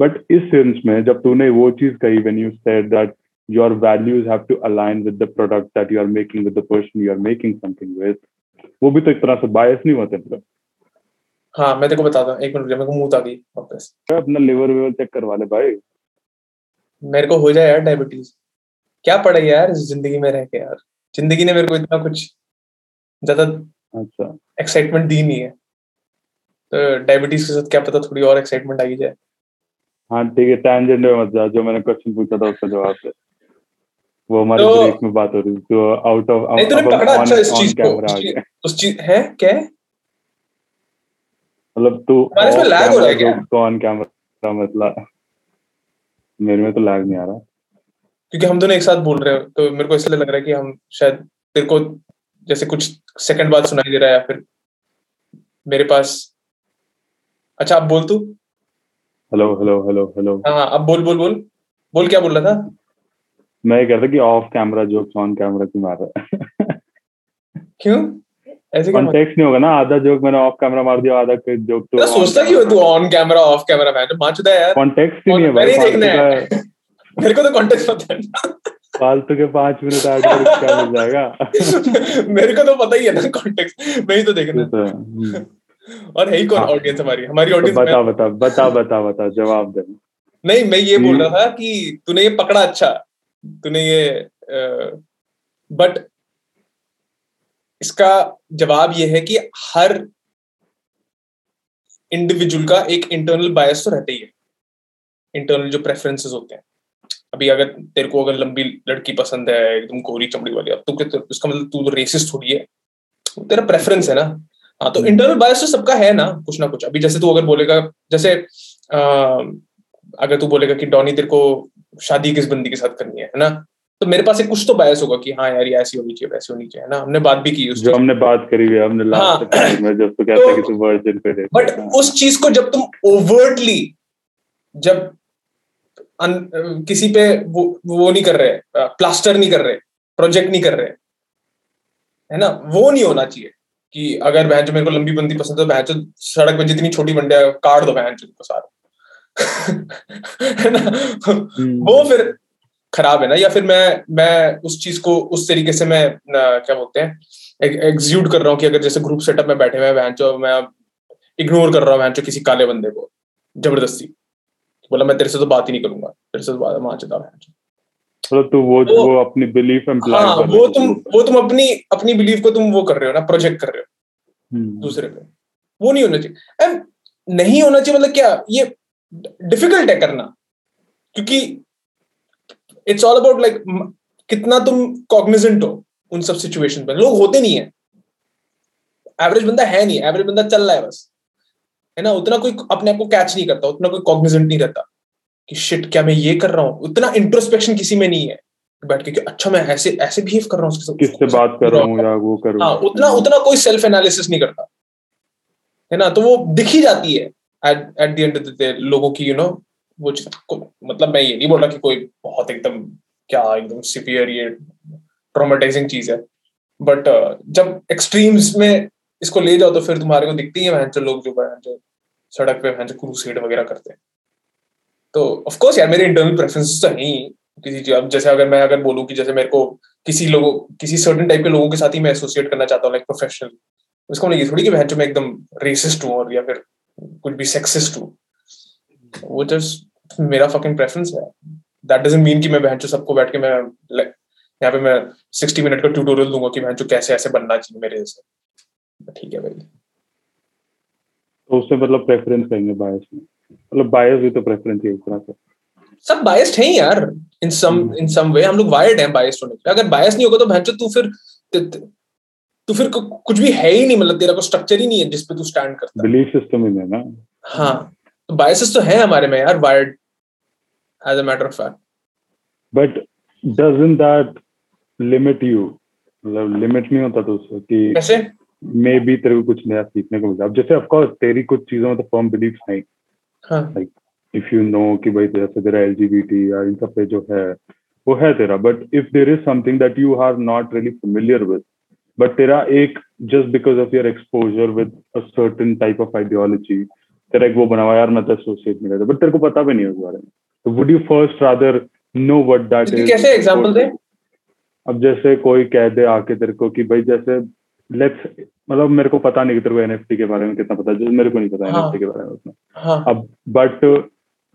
but इस सेंस में जब तूने वो चीज़ कही when you set that your values have to align with the product that you are making with the person you are making something with वो भी तो एक तरह से बायस नहीं होते मतलब हाँ मैं तेरे को बताता हूँ एक मिनट मेरे को मुँह आ गई वापस। अपना लिवर वेवर चेक करवा ले भाई। मेरे को हो जाए यार डायबिटीज़ क्या पड़ा यार ज़िंदगी में रह के यार? ज़िंदगी ने मेरे को इतना कुछ ज़्यादा अच्छा। एक्साइटमेंट दी नहीं है। तो डायबिटीज़ के साथ क्या पता थोड़ी और एक्साइटमेंट आई जाए। हाँ ठीक है टैंजेंट में मत जा जो मैंने क्वेश्चन पूछा था उसका जवाब दे। वो हमारे तो- ब्रेक में बात हो रही थी तो आउट ऑफ़ नहीं तूने पकड़ा अच्छा इस चीज़ को उस चीज- है क्या? मतलब तू lag हो रहा है क्या? ऑन कैमरा मतलब मेरे में तो लैग नहीं आ रहा। क्योंकि हम दोनों एक साथ बोल रहे हो तो मेरे को इसलिए लग रहा है कि हम शायद तेरे को जैसे कुछ सेकंड बाद सुनाई दे रहा है या फिर मेरे पास। अच्छा अब बोल तू। हेलो हेलो हेलो हेलो हाँ हाँ, अब बोल बोल बोल। बोल क्या बोल रहा था? मैं ये कह रहा था कि off camera jokes on camera क्यों मार रहा है। क्यों? ऐसे कॉन्टेक्स्ट नहीं होगा ना आधा जोक मैंने ऑफ़ कैमरा मार दिया आधा जोक तो सोचता क्यों तू ऑन कैमरा ऑफ़ कैमरा मैं तो माचुदा यार। कॉन्टेक्स्ट ही नहीं है भाई देखना है। मेरे को तो कॉन्टेक्ट पता है फालतू के पाँच मिनट ऐड कर क्या मिल जाएगा? मेरे को तो पता ही है ना कॉन्टेक्स्ट मैं ही तो देखना। तो है। हम्म। और है ही कौन हाँ। ऑडियंस हमारी? हमारी तो ऑडियंस बता बता बता बता बता जवाब दे। नहीं मैं ये बोल हम्म। रहा था कि तूने ये पकड़ा अच्छा। तूने ये बट इसका जवाब यह है कि हर इंडिविजुअल का एक इंटरनल बायस तो रहता ही है। इंटरनल जो प्रेफरेंसेस होते हैं। अभी अगर तेरे को अगर लंबी लड़की पसंद है एकदम गोरी चमड़ी वाली अब तू क्या उसका मतलब तू तो रेसिस्ट थोड़ी है। तेरा प्रेफरेंस है ना। हाँ तो इंटरनल बायस तो सबका है ना कुछ ना कुछ। अभी जैसे तू अगर बोलेगा जैसे अ, अगर तू बोलेगा कि डॉनी तेरे को शादी किस बंदी के साथ करनी है ना? तो मेरे पास एक कुछ तो बायस होगा कि हाँ यार ये ऐसी होनी चाहिए वैसी होनी चाहिए ना? हमने बात भी की जो हमने बात करी हुई है हमने हाँ। लास्ट में जब तो कहता है कि वर्जिन पे बट उस चीज़ को जब तुम ओवर्टली जब अन, किसी पे वो वो नहीं कर रहे प्लास्टर नहीं कर रहे प्रोजेक्ट नहीं कर रहे है ना? वो नहीं होना चाहिए कि अगर बहन जो मेरे को लंबी बंदी पसंद है तो बहन सड़क पे जितनी छोटी बंडिया है, काट दो बहन जो सारा। है ना? हम्म। वो फिर खराब है ना या फिर मैं मैं उस चीज़ को उस तरीके से मैं क्या बोलते हैं एग्जीक्यूट कर रहा हूँ कि अगर जैसे ग्रुप सेटअप में बैठे हुए हैं मैं इग्नोर कर रहा हूँ जो किसी काले बंदे को ज़बरदस्ती। बोला मैं तेरे से तो बात ही नहीं करूँगा तेरे से तो बात माँ चुदा बहन चो। मतलब तू वो तो- वो अपनी बिलीफ एम्प्लॉय हाँ वो तुम वो तुम अपनी अपनी बिलीव को तुम वो कर रहे हो ना प्रोजेक्ट कर रहे हो हम्म। दूसरे पे। वो नहीं होना चाहिए। एंड नहीं होना चाहिए मतलब क्या ये डिफ़िकल्ट है करना। क्योंकि इट्स ऑल अबाउट लाइक कितना तुम कॉग्निजेंट हो उन सब सिचुएशन पे। लोग होते नहीं है। एवरेज बंदा है नहीं एवरेज बंदा चल रहा है बस। है ना? उतना कोई अपने आप को कैच नहीं करता उतना कोई कॉग्निजेंट नहीं रहता कि शिट क्या मैं ये कर रहा हूँ? उतना इंट्रोस्पेक्शन किसी में नहीं है। बैठ के कि अच्छा मैं ऐसे ऐसे बिहेव कर रहा हूँ किससे बात कर रहा हूँ या वो कर? हाँ उतना उतना कोई सेल्फ एनालिसिस नहीं करता। है ना? तो वो दिख ही जाती है at at the end of the day लोगों की यू नो वो चीज़ मतलब मैं ये नहीं बोल रहा कि कोई बहुत एकदम क्या एकदम सिवियर ये ट्रोमेटाइजिंग चीज़ है। बट जब एक्सट्रीम्स में इसको ले जाओ तो फिर तुम्हारे को दिखती है वहाँ लोग जो वहाँ सड़क पे, वहाँ क्रूसेड वगैरह करते हैं। तो ऑफ़ कोर्स यार, मेरे इंटरनल प्रेफरेंसेस तो नहीं किसी चीज़ अब जैसे अगर मैं अगर बोलूँ कि जैसे मेरे को किसी लोगों, किसी सर्टन टाइप के लोगों के साथ ही मैं एसोसिएट करना चाहता हूँ लाइक प्रोफेशनल उसका मतलब ये थोड़ी कि मैं मैं एकदम रेसिस्ट हूँ और या फिर कुछ भी सेक्सिस्ट हूँ। वो जस्ट मेरा फकिंग प्रेफरेंस है। दैट डजंट मीन कि मैं बहन जो सबको बैठ के मैं यहाँ पे मैं 60 मिनट का ट्यूटोरियल दूँगा कि बहन जो कैसे ऐसे बनना चाहिए मेरे जैसे ठीक है भाई। तो उससे मतलब प्रेफरेंस कहेंगे बायस में। मतलब बायस भी तो प्रेफरेंस है एक तरह से। सब बायस्ड हैं यार। इन सम इन सम वे हम लोग वायर्ड हैं बायस्ड होने के अगर बायस नहीं होगा तो भैंचो तू फिर त- फिर कुछ भी है ही नहीं। मतलब तेरा कोई स्ट्रक्चर ही नहीं है जिसपे तू स्टैंड करता। बिलीफ सिस्टम ही है ना। हाँ। बायसेस तो है हमारे में यार wired as a matter of fact but doesn't that limit you मतलब लिमिट नहीं होता तो उससे कि कैसे? मे बी तेरे को कुछ नया सीखने को मिला अब जैसे ऑफ़ कोर्स तेरी कुछ चीज़ों में तो फर्म बिलीफ नहीं हाँ। इफ़ यू नो कि भाई जैसे तेरा एल या इन सब पे जो है वो है तेरा। But if there is something that you are not really familiar with but तेरा एक just because of your exposure with a certain type of ideology तेरा एक वो बना हुआ यार मैं तो एसोसिएट नहीं रहता। बट तेरे को पता भी नहीं उस बारे में। तो would you first rather know what that is कैसे एग्जांपल दे? अब जैसे कोई कह दे आके तेरे को कि भाई जैसे लेट्स मतलब मेरे को पता नहीं कि तेरे को एनएफटी के बारे में कितना पता है। जैसे मेरे को नहीं पता हाँ। एनएफटी के बारे में उतना। हाँ। अब बट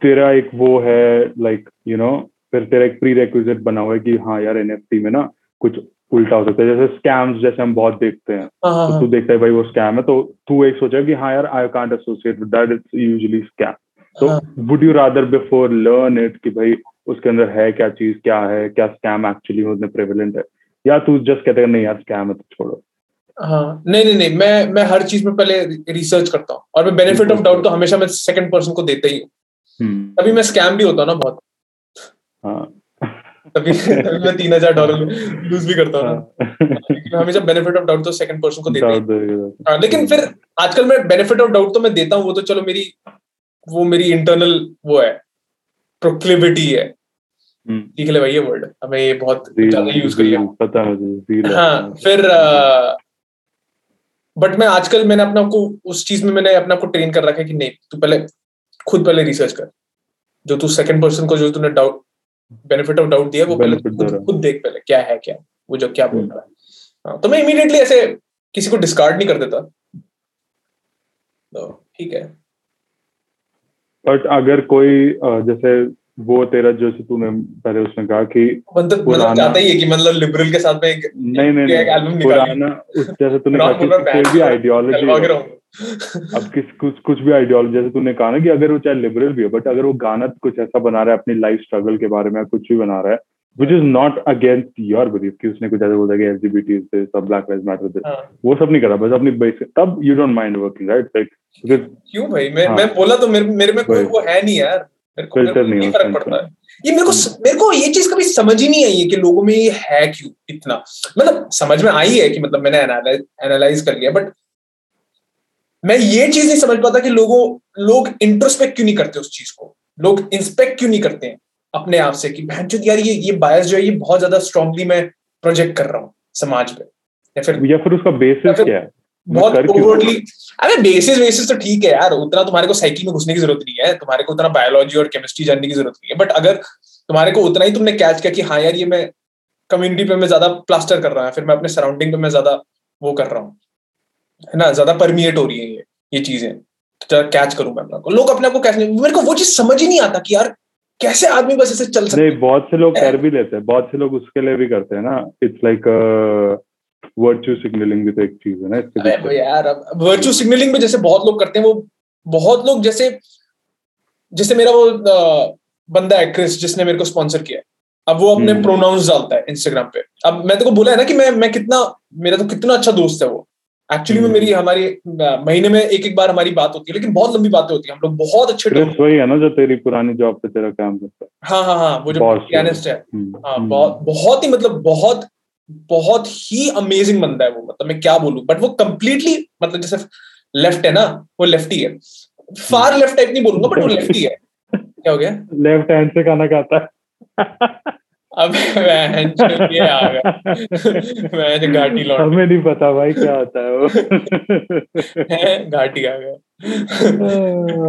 तेरा एक वो है लाइक यू नो फिर तेरा एक प्री रेक्विजिट बना हुआ है कि हाँ यार एनएफटी में ना कुछ उल्टा हो सकता है। जैसे स्कैम्स जैसे हम बहुत देखते हैं। हाँ हाँ तो हाँ। तू देखता है भाई वो स्कैम है तो तू एक सोचा कि हाँ यार I can't associate with that it's usually scam तो। Would you rather before learn it कि भाई उसके अंदर है क्या चीज़ क्या है क्या स्कैम एक्चुअली उसमें प्रेवलेंट है? या तू जस्ट कहते हैं नहीं यार स्कैम है तो छोड़ो। हाँ नहीं नहीं नहीं मैं मैं हर चीज़ में पहले रिसर्च करता हूँ और मैं बेनिफिट ऑफ़ डाउट तो हमेशा मैं सेकंड पर्सन को देता ही हूँ। हम्म, तभी मैं स्कैम भी होता हूँ ना बहुत। हाँ। तभी तभी मैं तीन हज़ार डॉलर लूज भी करता हूँ हाँ। हमेशा बेनिफिट ऑफ़ डाउट तो सेकंड पर्सन को देता ही। हाँ, लेकिन फिर आजकल मैं बेनिफिट ऑफ़ डाउट तो मैं देता हूँ वो तो चलो मेरी वो मेरी इंटरनल वो है प्रोक्लिविटी है। हम्म, सीख ले भाई ये वर्ड हमें ये बहुत ज़्यादा यूज़ कर लिया zeal, पता हाँ फिर बट मैं आजकल मैंने अपने को उस चीज़ में मैंने अपने को ट्रेन कर रखा है कि नहीं तू पहले खुद पहले रिसर्च कर। जो तू सेकंड पर्सन को जो तूने डाउट बेनिफिट ऑफ़ डाउट दिया वो पहले खुद, खुद देख पहले क्या है क्या वो जो क्या बोल हम्म। रहा है। हाँ, तो मैं इमीडिएटली ऐसे किसी को डिस्कार्ड नहीं कर देता। तो ठीक है। बट अगर कोई जैसे वो तेरा जैसे तूने पहले उसमें कहा कि मतलब मतलब चाहता ही है कि मतलब लिबरल के साथ में एक नहीं नहीं नहीं निकाली। पुराना उस जैसे तूने कहा कि बैंड भी आइडियोलॉजी अब किस कुछ कुछ भी आइडियोलॉजी जैसे तूने कहा ना कि अगर वो चाहे लिबरल भी है बट अगर वो गाना कुछ ऐसा बना रहा है अपनी लाइफ स्ट्रगल के बारे में कुछ भी बना रहा है which is not against your belief कि उसने कुछ ऐसा बोला कि एलजीबीटी से सब ब्लैक लाइव्स मैटर हाँ, वो सब नहीं करा बस अपनी बेसिक तब you don't mind working right like क्यों भाई? मैं हाँ। मैं बोला तो मेरे मेरे में कोई वो है नहीं यार। मेरे नहीं फ़र्क पड़ता। है ये मेरे को मेरे को ये चीज़ कभी समझ ही नहीं आई है कि लोगों में ये है क्यों इतना। मतलब समझ में आई है कि मतलब मैंने एनालाइज कर लिया बट मैं ये चीज़ नहीं समझ पाता कि लोगों लोग इंट्रोस्पेक्ट क्यों नहीं करते उस चीज़ को? लोग इंस्पेक्ट क्यों नहीं करते हैं अपने आप से कि बहन यार ये ये बायस जो है ये बहुत ज़्यादा स्ट्रांगली मैं प्रोजेक्ट कर रहा हूँ समाज पे। या फिर या फिर उसका बेसिस क्या है? बहुत ओवरली अरे बेसिस बेसिस तो ठीक है यार उतना तुम्हारे को साइकिल में घुसने की ज़रूरत नहीं है तुम्हारे को उतना बायोलॉजी और केमिस्ट्री जानने की ज़रूरत नहीं है बट अगर तुम्हारे को उतना ही तुमने कैच किया कि हाँ यार ये मैं कम्युनिटी पे मैं ज़्यादा प्लास्टर कर रहा हूँ फिर मैं अपने सराउंडिंग पे मैं ज़्यादा वो कर रहा हूँ है ना ज़्यादा परमिएट हो रही है ये ये चीज़ें। तो कैच करूँ मैं अपना को। लोग अपने आप को कैच नहीं मेरे को वो चीज़ समझ ही नहीं आता कि यार कैसे आदमी बस ऐसे चल सकते नहीं बहुत से लोग कर भी लेते हैं बहुत से लोग उसके लिए भी करते हैं ना। इट्स लाइक वर्चू सिग्नलिंग भी तो एक चीज़ है ना इसके यार अब वर्चुअल सिग्नलिंग में जैसे बहुत लोग करते हैं वो बहुत लोग जैसे जैसे मेरा वो बंदा है क्रिस जिसने मेरे को स्पॉन्सर किया अब वो अपने हम्म। प्रोनाउंस डालता है इंस्टाग्राम पे। अब मैं तो बोला है ना कि मैं मैं कितना मेरा तो कितना अच्छा दोस्त है वो। एक्चुअली में हम्म। मेरी हमारी महीने में एक एक बार हमारी बात होती है लेकिन बहुत लंबी बातें होती है। हम लोग बहुत अच्छे वही है ना जो तेरी पुरानी जॉब पे तेरा काम करता है? हाँ हाँ हाँ वो जो पियानिस्ट है। हम्म, हाँ हम्म। बहुत बहुत ही मतलब बहुत बहुत ही अमेजिंग बंदा है वो। मतलब मैं क्या बोलूँ? बट वो कम्प्लीटली मतलब जैसे लेफ़्ट है ना वो लेफ्टी है। फार लेफ़्ट टाइप नहीं बोलूँगा बट वो लेफ्टी है। क्या हो गया? लेफ़्ट हैंड से खाना खाता है। अब मैं ये आ गया मैं घाटी लौट हमें नहीं पता भाई क्या होता है वो। है घाटी आ गया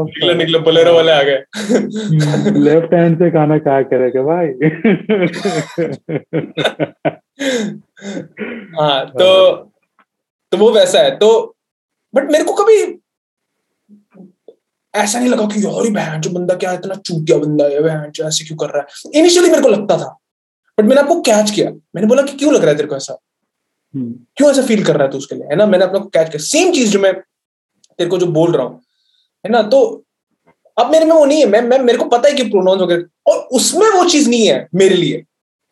निकलो निकलो बोलेरो वाले आ गए। लेफ़्ट हैंड से खाना क्या करेगा भाई। हाँ तो तो वो वैसा है तो बट मेरे को कभी ऐसा नहीं लगा कि यार बहन जो बंदा क्या इतना चूतिया बंदा है बहन जो ऐसे क्यों कर रहा है। इनिशियली मेरे को लगता था बट मैंने आपको कैच किया। मैंने बोला कि क्यों लग रहा है तेरे को ऐसा? हम्म, क्यों ऐसा फील कर रहा है तू उसके लिए? है ना? मैंने अपने को कैच किया। सेम चीज़ जो मैं तेरे को जो बोल रहा हूँ। है ना? तो अब मेरे में वो नहीं है। मैं मैं मेरे को पता है कि प्रोनाउंस वगैरह और उसमें वो चीज़ नहीं है मेरे लिए।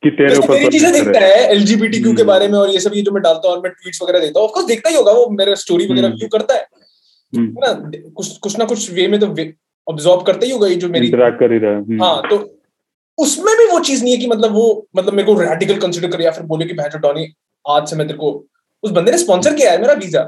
कि तेरे ऊपर मेरी चीज़ें देखता है के हम्म। बारे में और ये सब ये जो मैं डालता हूँ और मैं ट्वीट्स वगैरह देता हूँ देखता ही होगा वो मेरे स्टोरी वगैरह। व्यू करता है। ना? कुछ कुछ ना कुछ वे में तो ऑब्जॉर्व करता ही होगा ये जो मेरी कर ही रहा हाँ तो उसमें भी वो चीज़ नहीं है कि मतलब वो मतलब मेरे को रेडिकल कंसिडर करे या फिर बोले कि भैंचो डॉनी आज से मैं तेरे को उस बंदे ने स्पॉन्सर किया है मेरा वीज़ा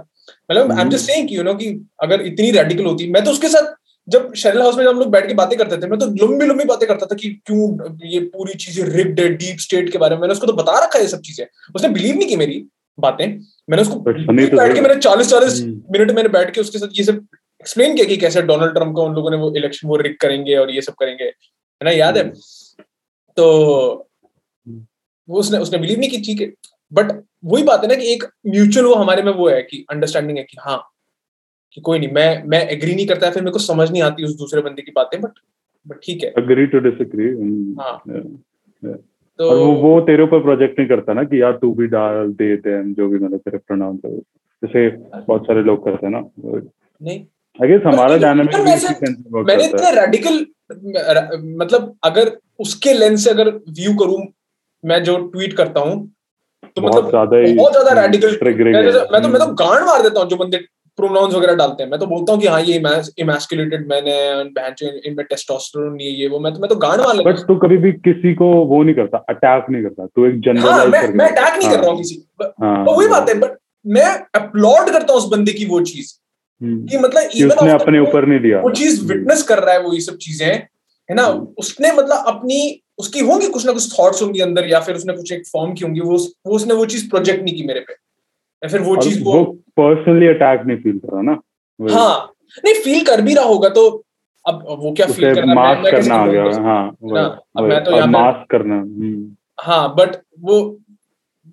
मतलब I am just saying you know कि अगर इतनी रेडिकल होती मैं तो उसके साथ जब शेरल हाउस में हम लोग बैठ के बातें करते थे मैं तो लंबी लंबी बातें करता था कि क्यों ये पूरी चीज़ें रिग्ड है डीप स्टेट के बारे में। मैंने उसको तो बता रखा है ये सब चीज़ें। उसने बिलीव नहीं की मेरी बातें। मैंने उसको तो बैठ के मैंने चालीस चालीस हम्म। मिनट मैंने बैठ के उसके साथ ये सब एक्सप्लेन किया कि कैसे डोनाल्ड ट्रंप का उन लोगों ने वो इलेक्शन वो रिग करेंगे और ये सब करेंगे। है ना याद है? तो वो उसने उसने बिलीव नहीं की ठीक है। बट वही बात है ना कि एक म्यूचुअल वो हमारे में वो है कि अंडरस्टैंडिंग है कि हाँ कि कोई नहीं मैं मैं एग्री नहीं करता है फिर मेरे को समझ नहीं आती उस दूसरे बंदे की बातें बट बट ठीक है। To disagree हम्म, हाँ। yeah. तो और वो वो तेरे ऊपर प्रोजेक्ट नहीं करता ना कि यार तू भी डाल दे दे जो भी मतलब तेरे प्रोनाउंस है जैसे बहुत सारे लोग करते हैं ना नहीं। आई गेस हमारा डायनामिक मैंने इतने रेडिकल मतलब अगर उसके लेंस से अगर व्यू करूँ मैं जो ट्वीट करता हूँ तो मतलब बहुत ज़्यादा रेडिकल मैं तो मैं तो गांड मार देता हूँ जो बंदे प्रोनाउंस वगैरह डालते हैं। मैं तो बोलता हूँ कि हाँ ये इमैस्कुलेटेड मैन है बहन इनमें टेस्टोस्टेरोन नहीं है ये वो। मैं तो मैं तो गांड मार लेता बट तू कभी भी किसी को वो नहीं करता अटैक नहीं करता तू एक जनरल हाँ, मैं मैं अटैक नहीं हाँ, कर रहा हूँ किसी हाँ, तो वही बात है बट मैं अपलॉड करता हूँ उस बंदे की वो चीज़। कि मतलब कि उसने अपने ऊपर नहीं दिया। वो चीज़ विटनेस हम्म। कर रहा है वो ये सब चीज़ें है ना? हम्म। उसने मतलब अपनी उसकी होंगी कुछ ना कुछ थॉट्स होंगी अंदर या फिर उसने कुछ एक फॉर्म की होंगी वो वो उसने वो चीज़ प्रोजेक्ट नहीं की मेरे पे। या फिर वो चीज़ वो पर्सनली अटैक नहीं फील कर रहा ना हाँ। नहीं फील कर भी रहा होगा तो अब वो क्या फील कर रहा है? करना आ गया हाँ अब मैं तो मास्क करना हाँ बट वो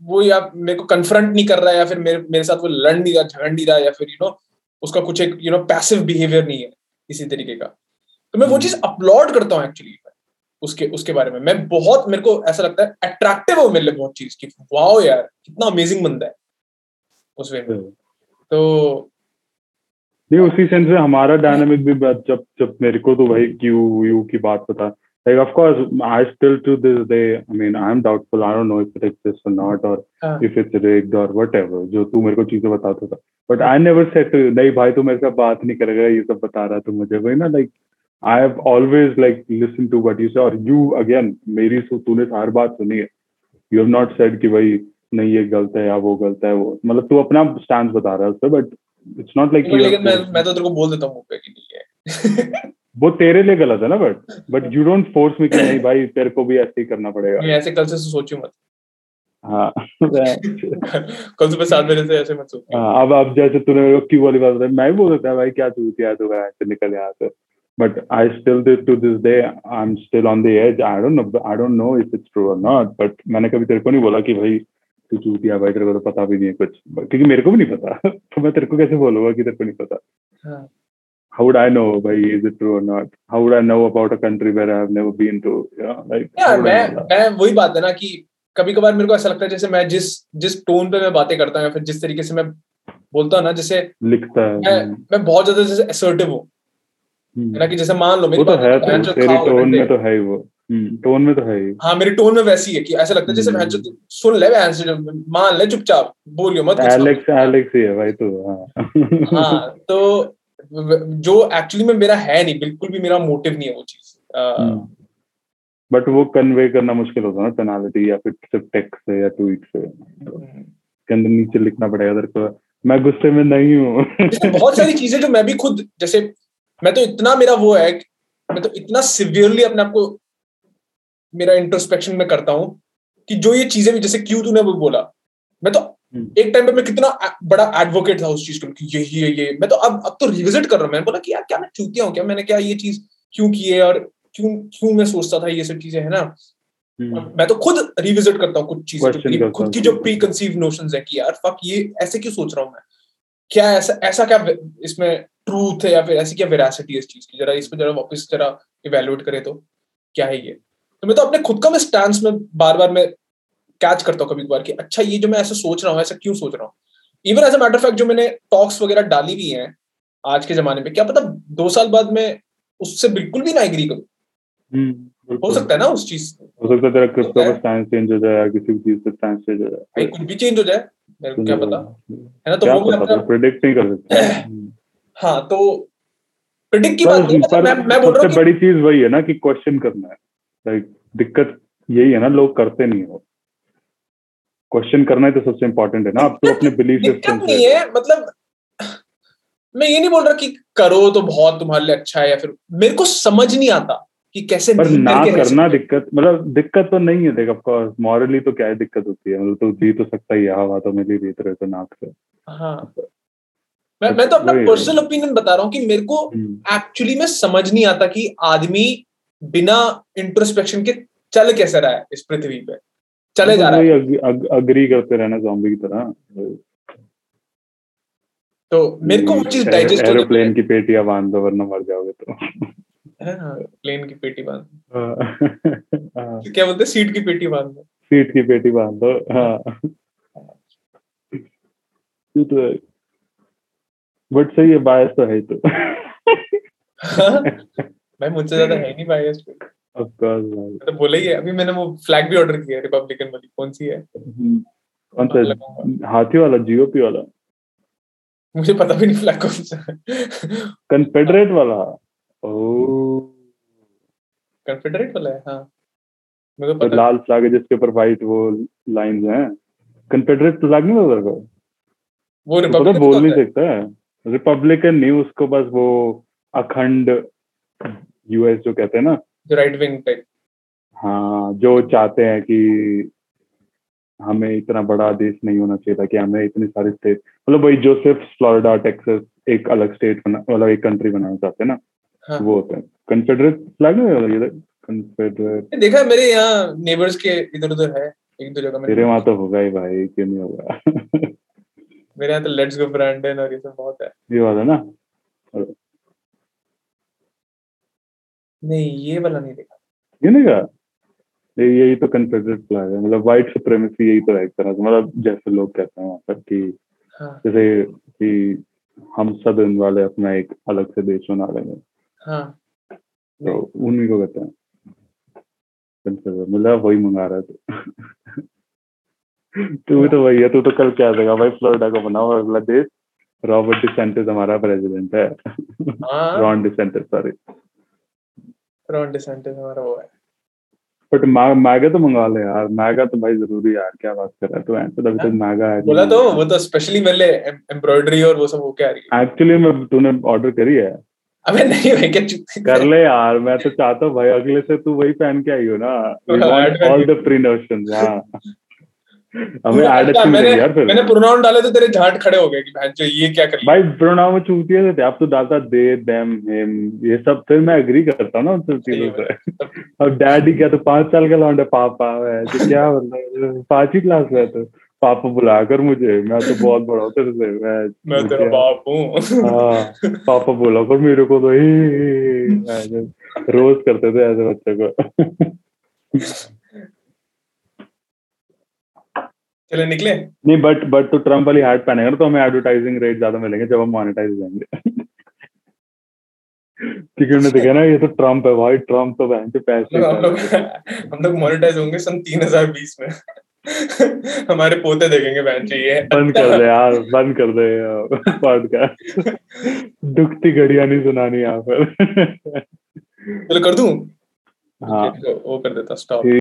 वो या मेरे को कन्फ्रंट नहीं कर रहा है या फिर मेरे मेरे साथ वो लड़ नहीं रहा झगड़ नहीं रहा या फिर यू नो उसका कुछ एक यू नो पैसिव बिहेवियर नहीं है इसी तरीके का। तो मैं वो चीज़ अपलोड करता हूँ एक्चुअली उसके उसके बारे में। मैं बहुत मेरे को ऐसा लगता है अट्रैक्टिव हो मेरे लिए बहुत चीज़ की वाओ यार कितना अमेजिंग बंदा है उस वे में। हम्म। तो नहीं उसी सेंस में हमारा डायनामिक भी जब जब मेरे को तो भाई क्यू यू की बात पता like of course i still to this day i mean i'm doubtful i don't know if it exists or not or uh. if it's rigged or whatever जो तू मेरे को चीज़ें बताता था but i never said to नहीं भाई तू मेरे साथ बात नहीं करेगा ये सब बता रहा तू मुझे वही ना like I have always like listened to what you say or you again मेरी तूने हर बात सुनी है you have not said कि भाई नहीं ये गलत है या वो गलत है वो मतलब तू अपना स्टैंड बता रहा है उस पर बट इट्स नॉट लाइक लेकिन मैं मैं तो तेरे को बोल देता हूँ पे कि नहीं है वो तेरे लिए गलत है ना but but you don't force me कि नहीं भाई तेरे को भी ऐसे ही करना पड़ेगा। नहीं ऐसे कल से सोचो मत। हाँ। कल सुबह सात बजे से ऐसे मत सोच हाँ अब अब जैसे तूने मेरे को क्यों वाली बात बताई मैं भी बोल देता भाई क्या चूतिया है तो ऐसे निकल यहाँ से। But I still did to this day I'm still on the edge. I don't know I don't know if it's true or not but मैंने कभी तेरे को नहीं बोला कि भाई तू चूतिया भाई तेरे को तो पता भी नहीं है कुछ। क्योंकि मेरे को भी नहीं पता। तो मैं तेरे को कैसे बोलूँगा कि तेरे को नहीं पता। हाँ. How would I know भाई is it true or not? How would I know about a country where I have never been to? You know like yeah, मैं मैं वही बात है ना कि कभी कभार मेरे को ऐसा लगता है जैसे मैं जिस जिस टोन पे मैं बातें करता हूँ या फिर जिस तरीके से मैं बोलता हूँ ना जैसे लिखता है। मैं मैं बहुत ज़्यादा जैसे असर्टिव हूँ। है ना कि जैसे मान लो मेरी तो है तो तेरी टोन में तो है ही वो। टोन में तो है ही। हाँ मेरी टोन में वैसी है कि ऐसा लगता है जैसे मैं जो सुन ले मान ले चुपचाप बोलियो मत एलेक्स एलेक्स ही है भाई तो हाँ। हाँ तो जो एक्चुअली में मेरा है नहीं बिल्कुल भी मेरा मोटिव नहीं है वो चीज़। बट वो कन्वे करना मुश्किल होता है ना पेनाल्टी या फिर सिर्फ़ टेक्स्ट से या ट्वीट से। के अंदर नीचे लिखना पड़ेगा तेरे को मैं गुस्से में नहीं हूँ। बहुत सारी चीज़ें जो मैं भी खुद जैसे मैं तो इतना मेरा वो है मैं तो इतना सिवियरली अपने आप को मेरा इंट्रोस्पेक्शन में करता हूँ कि जो ये चीज़ें भी जैसे क्यों तूने वो बोला मैं तो। एक टाइम पे मैं कितना बड़ा एडवोकेट था उस चीज़ का यही है ये मैं तो अब अब तो रिविजिट कर रहा हूँ। मैंने बोला कि यार क्या मैं चूतिया हूँ? क्या मैंने क्या ये चीज़ क्यों की है? और क्यों क्यों मैं सोचता था ये सब चीज़ें है ना? हम्म। मैं तो खुद रिविजिट करता हूँ कुछ चीज़ें खुद की जो प्री कंसीव नोशन है कि यार फक ये ऐसे क्यों सोच रहा हूँ मैं? क्या ऐसा ऐसा क्या इसमें ट्रूथ है या फिर ऐसी क्या वेरासिटी है इस चीज़ की? जरा इस पर जरा वापस जरा इवेलुएट करे तो। क्या है ये? तो मैं तो अपने खुद का मैं स्टैंड में बार बार मैं कैच करता हूँ कभी कभार कि अच्छा ये जो मैं ऐसा सोच रहा हूँ ऐसा क्यों सोच रहा हूँ? Even as a matter fact जो मैंने टॉक्स वगैरह डाली भी हैं आज के जमाने में क्या पता दो साल बाद मैं उससे बिल्कुल भी ना एग्री करूँ। हम्म, हो सकता है ना उस चीज़ हो सकता है तेरा क्रिप्टो का स्टैंस चेंज हो जाए किसी भी चीज़ का स्टैंस चेंज हो जाए। कुछ भी चेंज हो जाए मेरे को क्या पता। है ना तो वो मैं प्रेडिक्ट नहीं कर सकता। हाँ तो प्रिडिक्ट की बात नहीं पर मैं मैं बोल रहा हूँ बड़ी चीज़ वही है ना कि क्वेश्चन करना है। लाइक दिक्कत यही है ना लोग करते नहीं हो क्वेश्चन करना ही तो सबसे इम्पोर्टेंट है ना। आप तो अपने बिलीफ सिस्टम नहीं है। मतलब मैं ये नहीं बोल रहा कि करो तो बहुत तुम्हारे लिए अच्छा है या फिर मेरे को समझ नहीं आता कि कैसे पर ना करना दिक्कत मतलब दिक्कत तो नहीं है देख ऑफकोर्स मॉरली तो क्या है दिक्कत होती है। मतलब तो जी तो सकता ही हवा तो मिली बीत रहे तो नाक से। हाँ मैं मैं तो अपना पर्सनल ओपिनियन बता रहा हूँ कि मेरे को एक्चुअली हम्म। में समझ नहीं आता कि आदमी बिना इंट्रोस्पेक्शन के चल कैसे रहा है इस पृथ्वी पे। चले जा रहा है। अग्री करते रहना जॉम्बी की तरह। तो मेरे को वो चीज़ डाइजेस्ट हो। एरोप्लेन की पेटियाँ बाँध दो वरना मर जाओगे तो। प्लेन की पेटी बाँध हाँ। क्या बोलते सीट की पेटी बाँध दो। सीट की पेटी बाँध दो। हाँ। तो बट सही है बायस तो है तो। भाई मुझसे ज़्यादा है नहीं बायस ऑफ़ कोर्स भाई तो बोला ही है अभी मैंने वो फ्लैग भी ऑर्डर किया है रिपब्लिकन वाली। कौन सी है? हम्म, कौन सा? हाथी वाला जीओपी वाला। मुझे पता भी नहीं फ्लैग कौन सा कन्फेडरेट वाला। ओ। कॉन्फेडरेट वाला है हाँ। तो पता लाल फ्लैग है जिसके ऊपर वाइट वो लाइंस हैं। कन्फेडरेट फ्लैग नहीं होता को वो तो रिपब्लिकन बोल नहीं सकता है। रिपब्लिकन नहीं उसको बस वो अखंड यूएस जो कहते हैं ना जो राइट विंग टाइप हाँ जो चाहते हैं कि हमें इतना बड़ा देश नहीं होना चाहिए था कि हमें इतनी सारी स्टेट मतलब वही जो सिर्फ़ फ्लोरिडा टेक्सास एक अलग स्टेट बना मतलब एक कंट्री बनाना चाहते हैं ना? हाँ। वो होते हैं। कन्फेडरेट फ्लैग कन्फेडरेट देखा मेरे यहाँ नेबर्स के इधर उधर है एक दो जगह तेरे में वहाँ तो होगा ही भाई क्यों नहीं होगा? मेरे यहाँ तो लेट्स गो ब्रांडन और ये सब बहुत है। ये वाला ना? नहीं ये वाला नहीं देखा। ये नहीं ये यही तो कन्फेडरेट फ्लैग है। मतलब व्हाइट सुप्रीमेसी यही तो है एक तरह से मतलब जैसे लोग कहते हैं वहाँ पर कि हाँ। जैसे कि हम सब इन वाले अपना एक अलग से देश बना लेंगे। हाँ। तो उन्हीं को कहते हैं। मतलब वही मंगा रहा है तू तू भी तो वही है तू तो कल क्या देगा? भाई फ्लोरिडा को बनाओ अगला देश। रॉबर्ट डिसेंटिस हमारा प्रेसिडेंट है। हाँ। Ron DeSantis sorry Ron DeSantis हमारा वो है बट मैगा तो मंगा ले यार मैगा तो भाई ज़रूरी यार क्या बात कर रहा है तो एंड अभी तक मैगा है बोला तो वो तो स्पेशली मेरे लिए एम्ब्रॉयडरी और वो सब होके आ रही है एक्चुअली मैं तूने ऑर्डर करी है अबे नहीं भाई क्या चुप कर ले यार मैं तो चाहता हूँ भाई अगले से तू वही पहन के आई हो ना ऑल द प्री नोशन हाँ हमें एड अच्छी मिलेगी यार फिर। मैंने प्रोनाउन डाले तो तेरे झाट खड़े हो गए कि ये क्या कर भाई प्रोनाउन में थे अब तो डालता दे देम हिम ये सब। फिर मैं एग्री करता हूँ ना उन सब चीज़ों से। अब डैडी क्या तो पाँच साल का लौंडा पापा है तो क्या मतलब पांचवी क्लास में तो पापा बुलाकर मुझे मैं तो बहुत बड़ा हूँ तेरे से मैं मैं तेरा बाप हूँ। हाँ पापा बोला कर मेरे को तो ही रोज करते थे ऐसे बच्चे को। चले निकले। नहीं बट बट तो ट्रंप वाली हैट पहनेगा ना तो हमें एडवर्टाइजिंग रेट ज़्यादा मिलेंगे जब हम मोनेटाइज जाएँगे क्योंकि उन्होंने देखा ना ये तो ट्रंप है भाई ट्रंप तो बहन के पैसे हम लोग हम लोग मोनेटाइज होंगे सन 3020 में। हमारे पोते देखेंगे बहन चाहिए बंद कर दे यार बंद कर दे पॉडकास्ट दुखती घड़ियाँ नहीं सुनानी यहाँ पर। चलो कर दूँ? हाँ। वो कर देता स्टॉप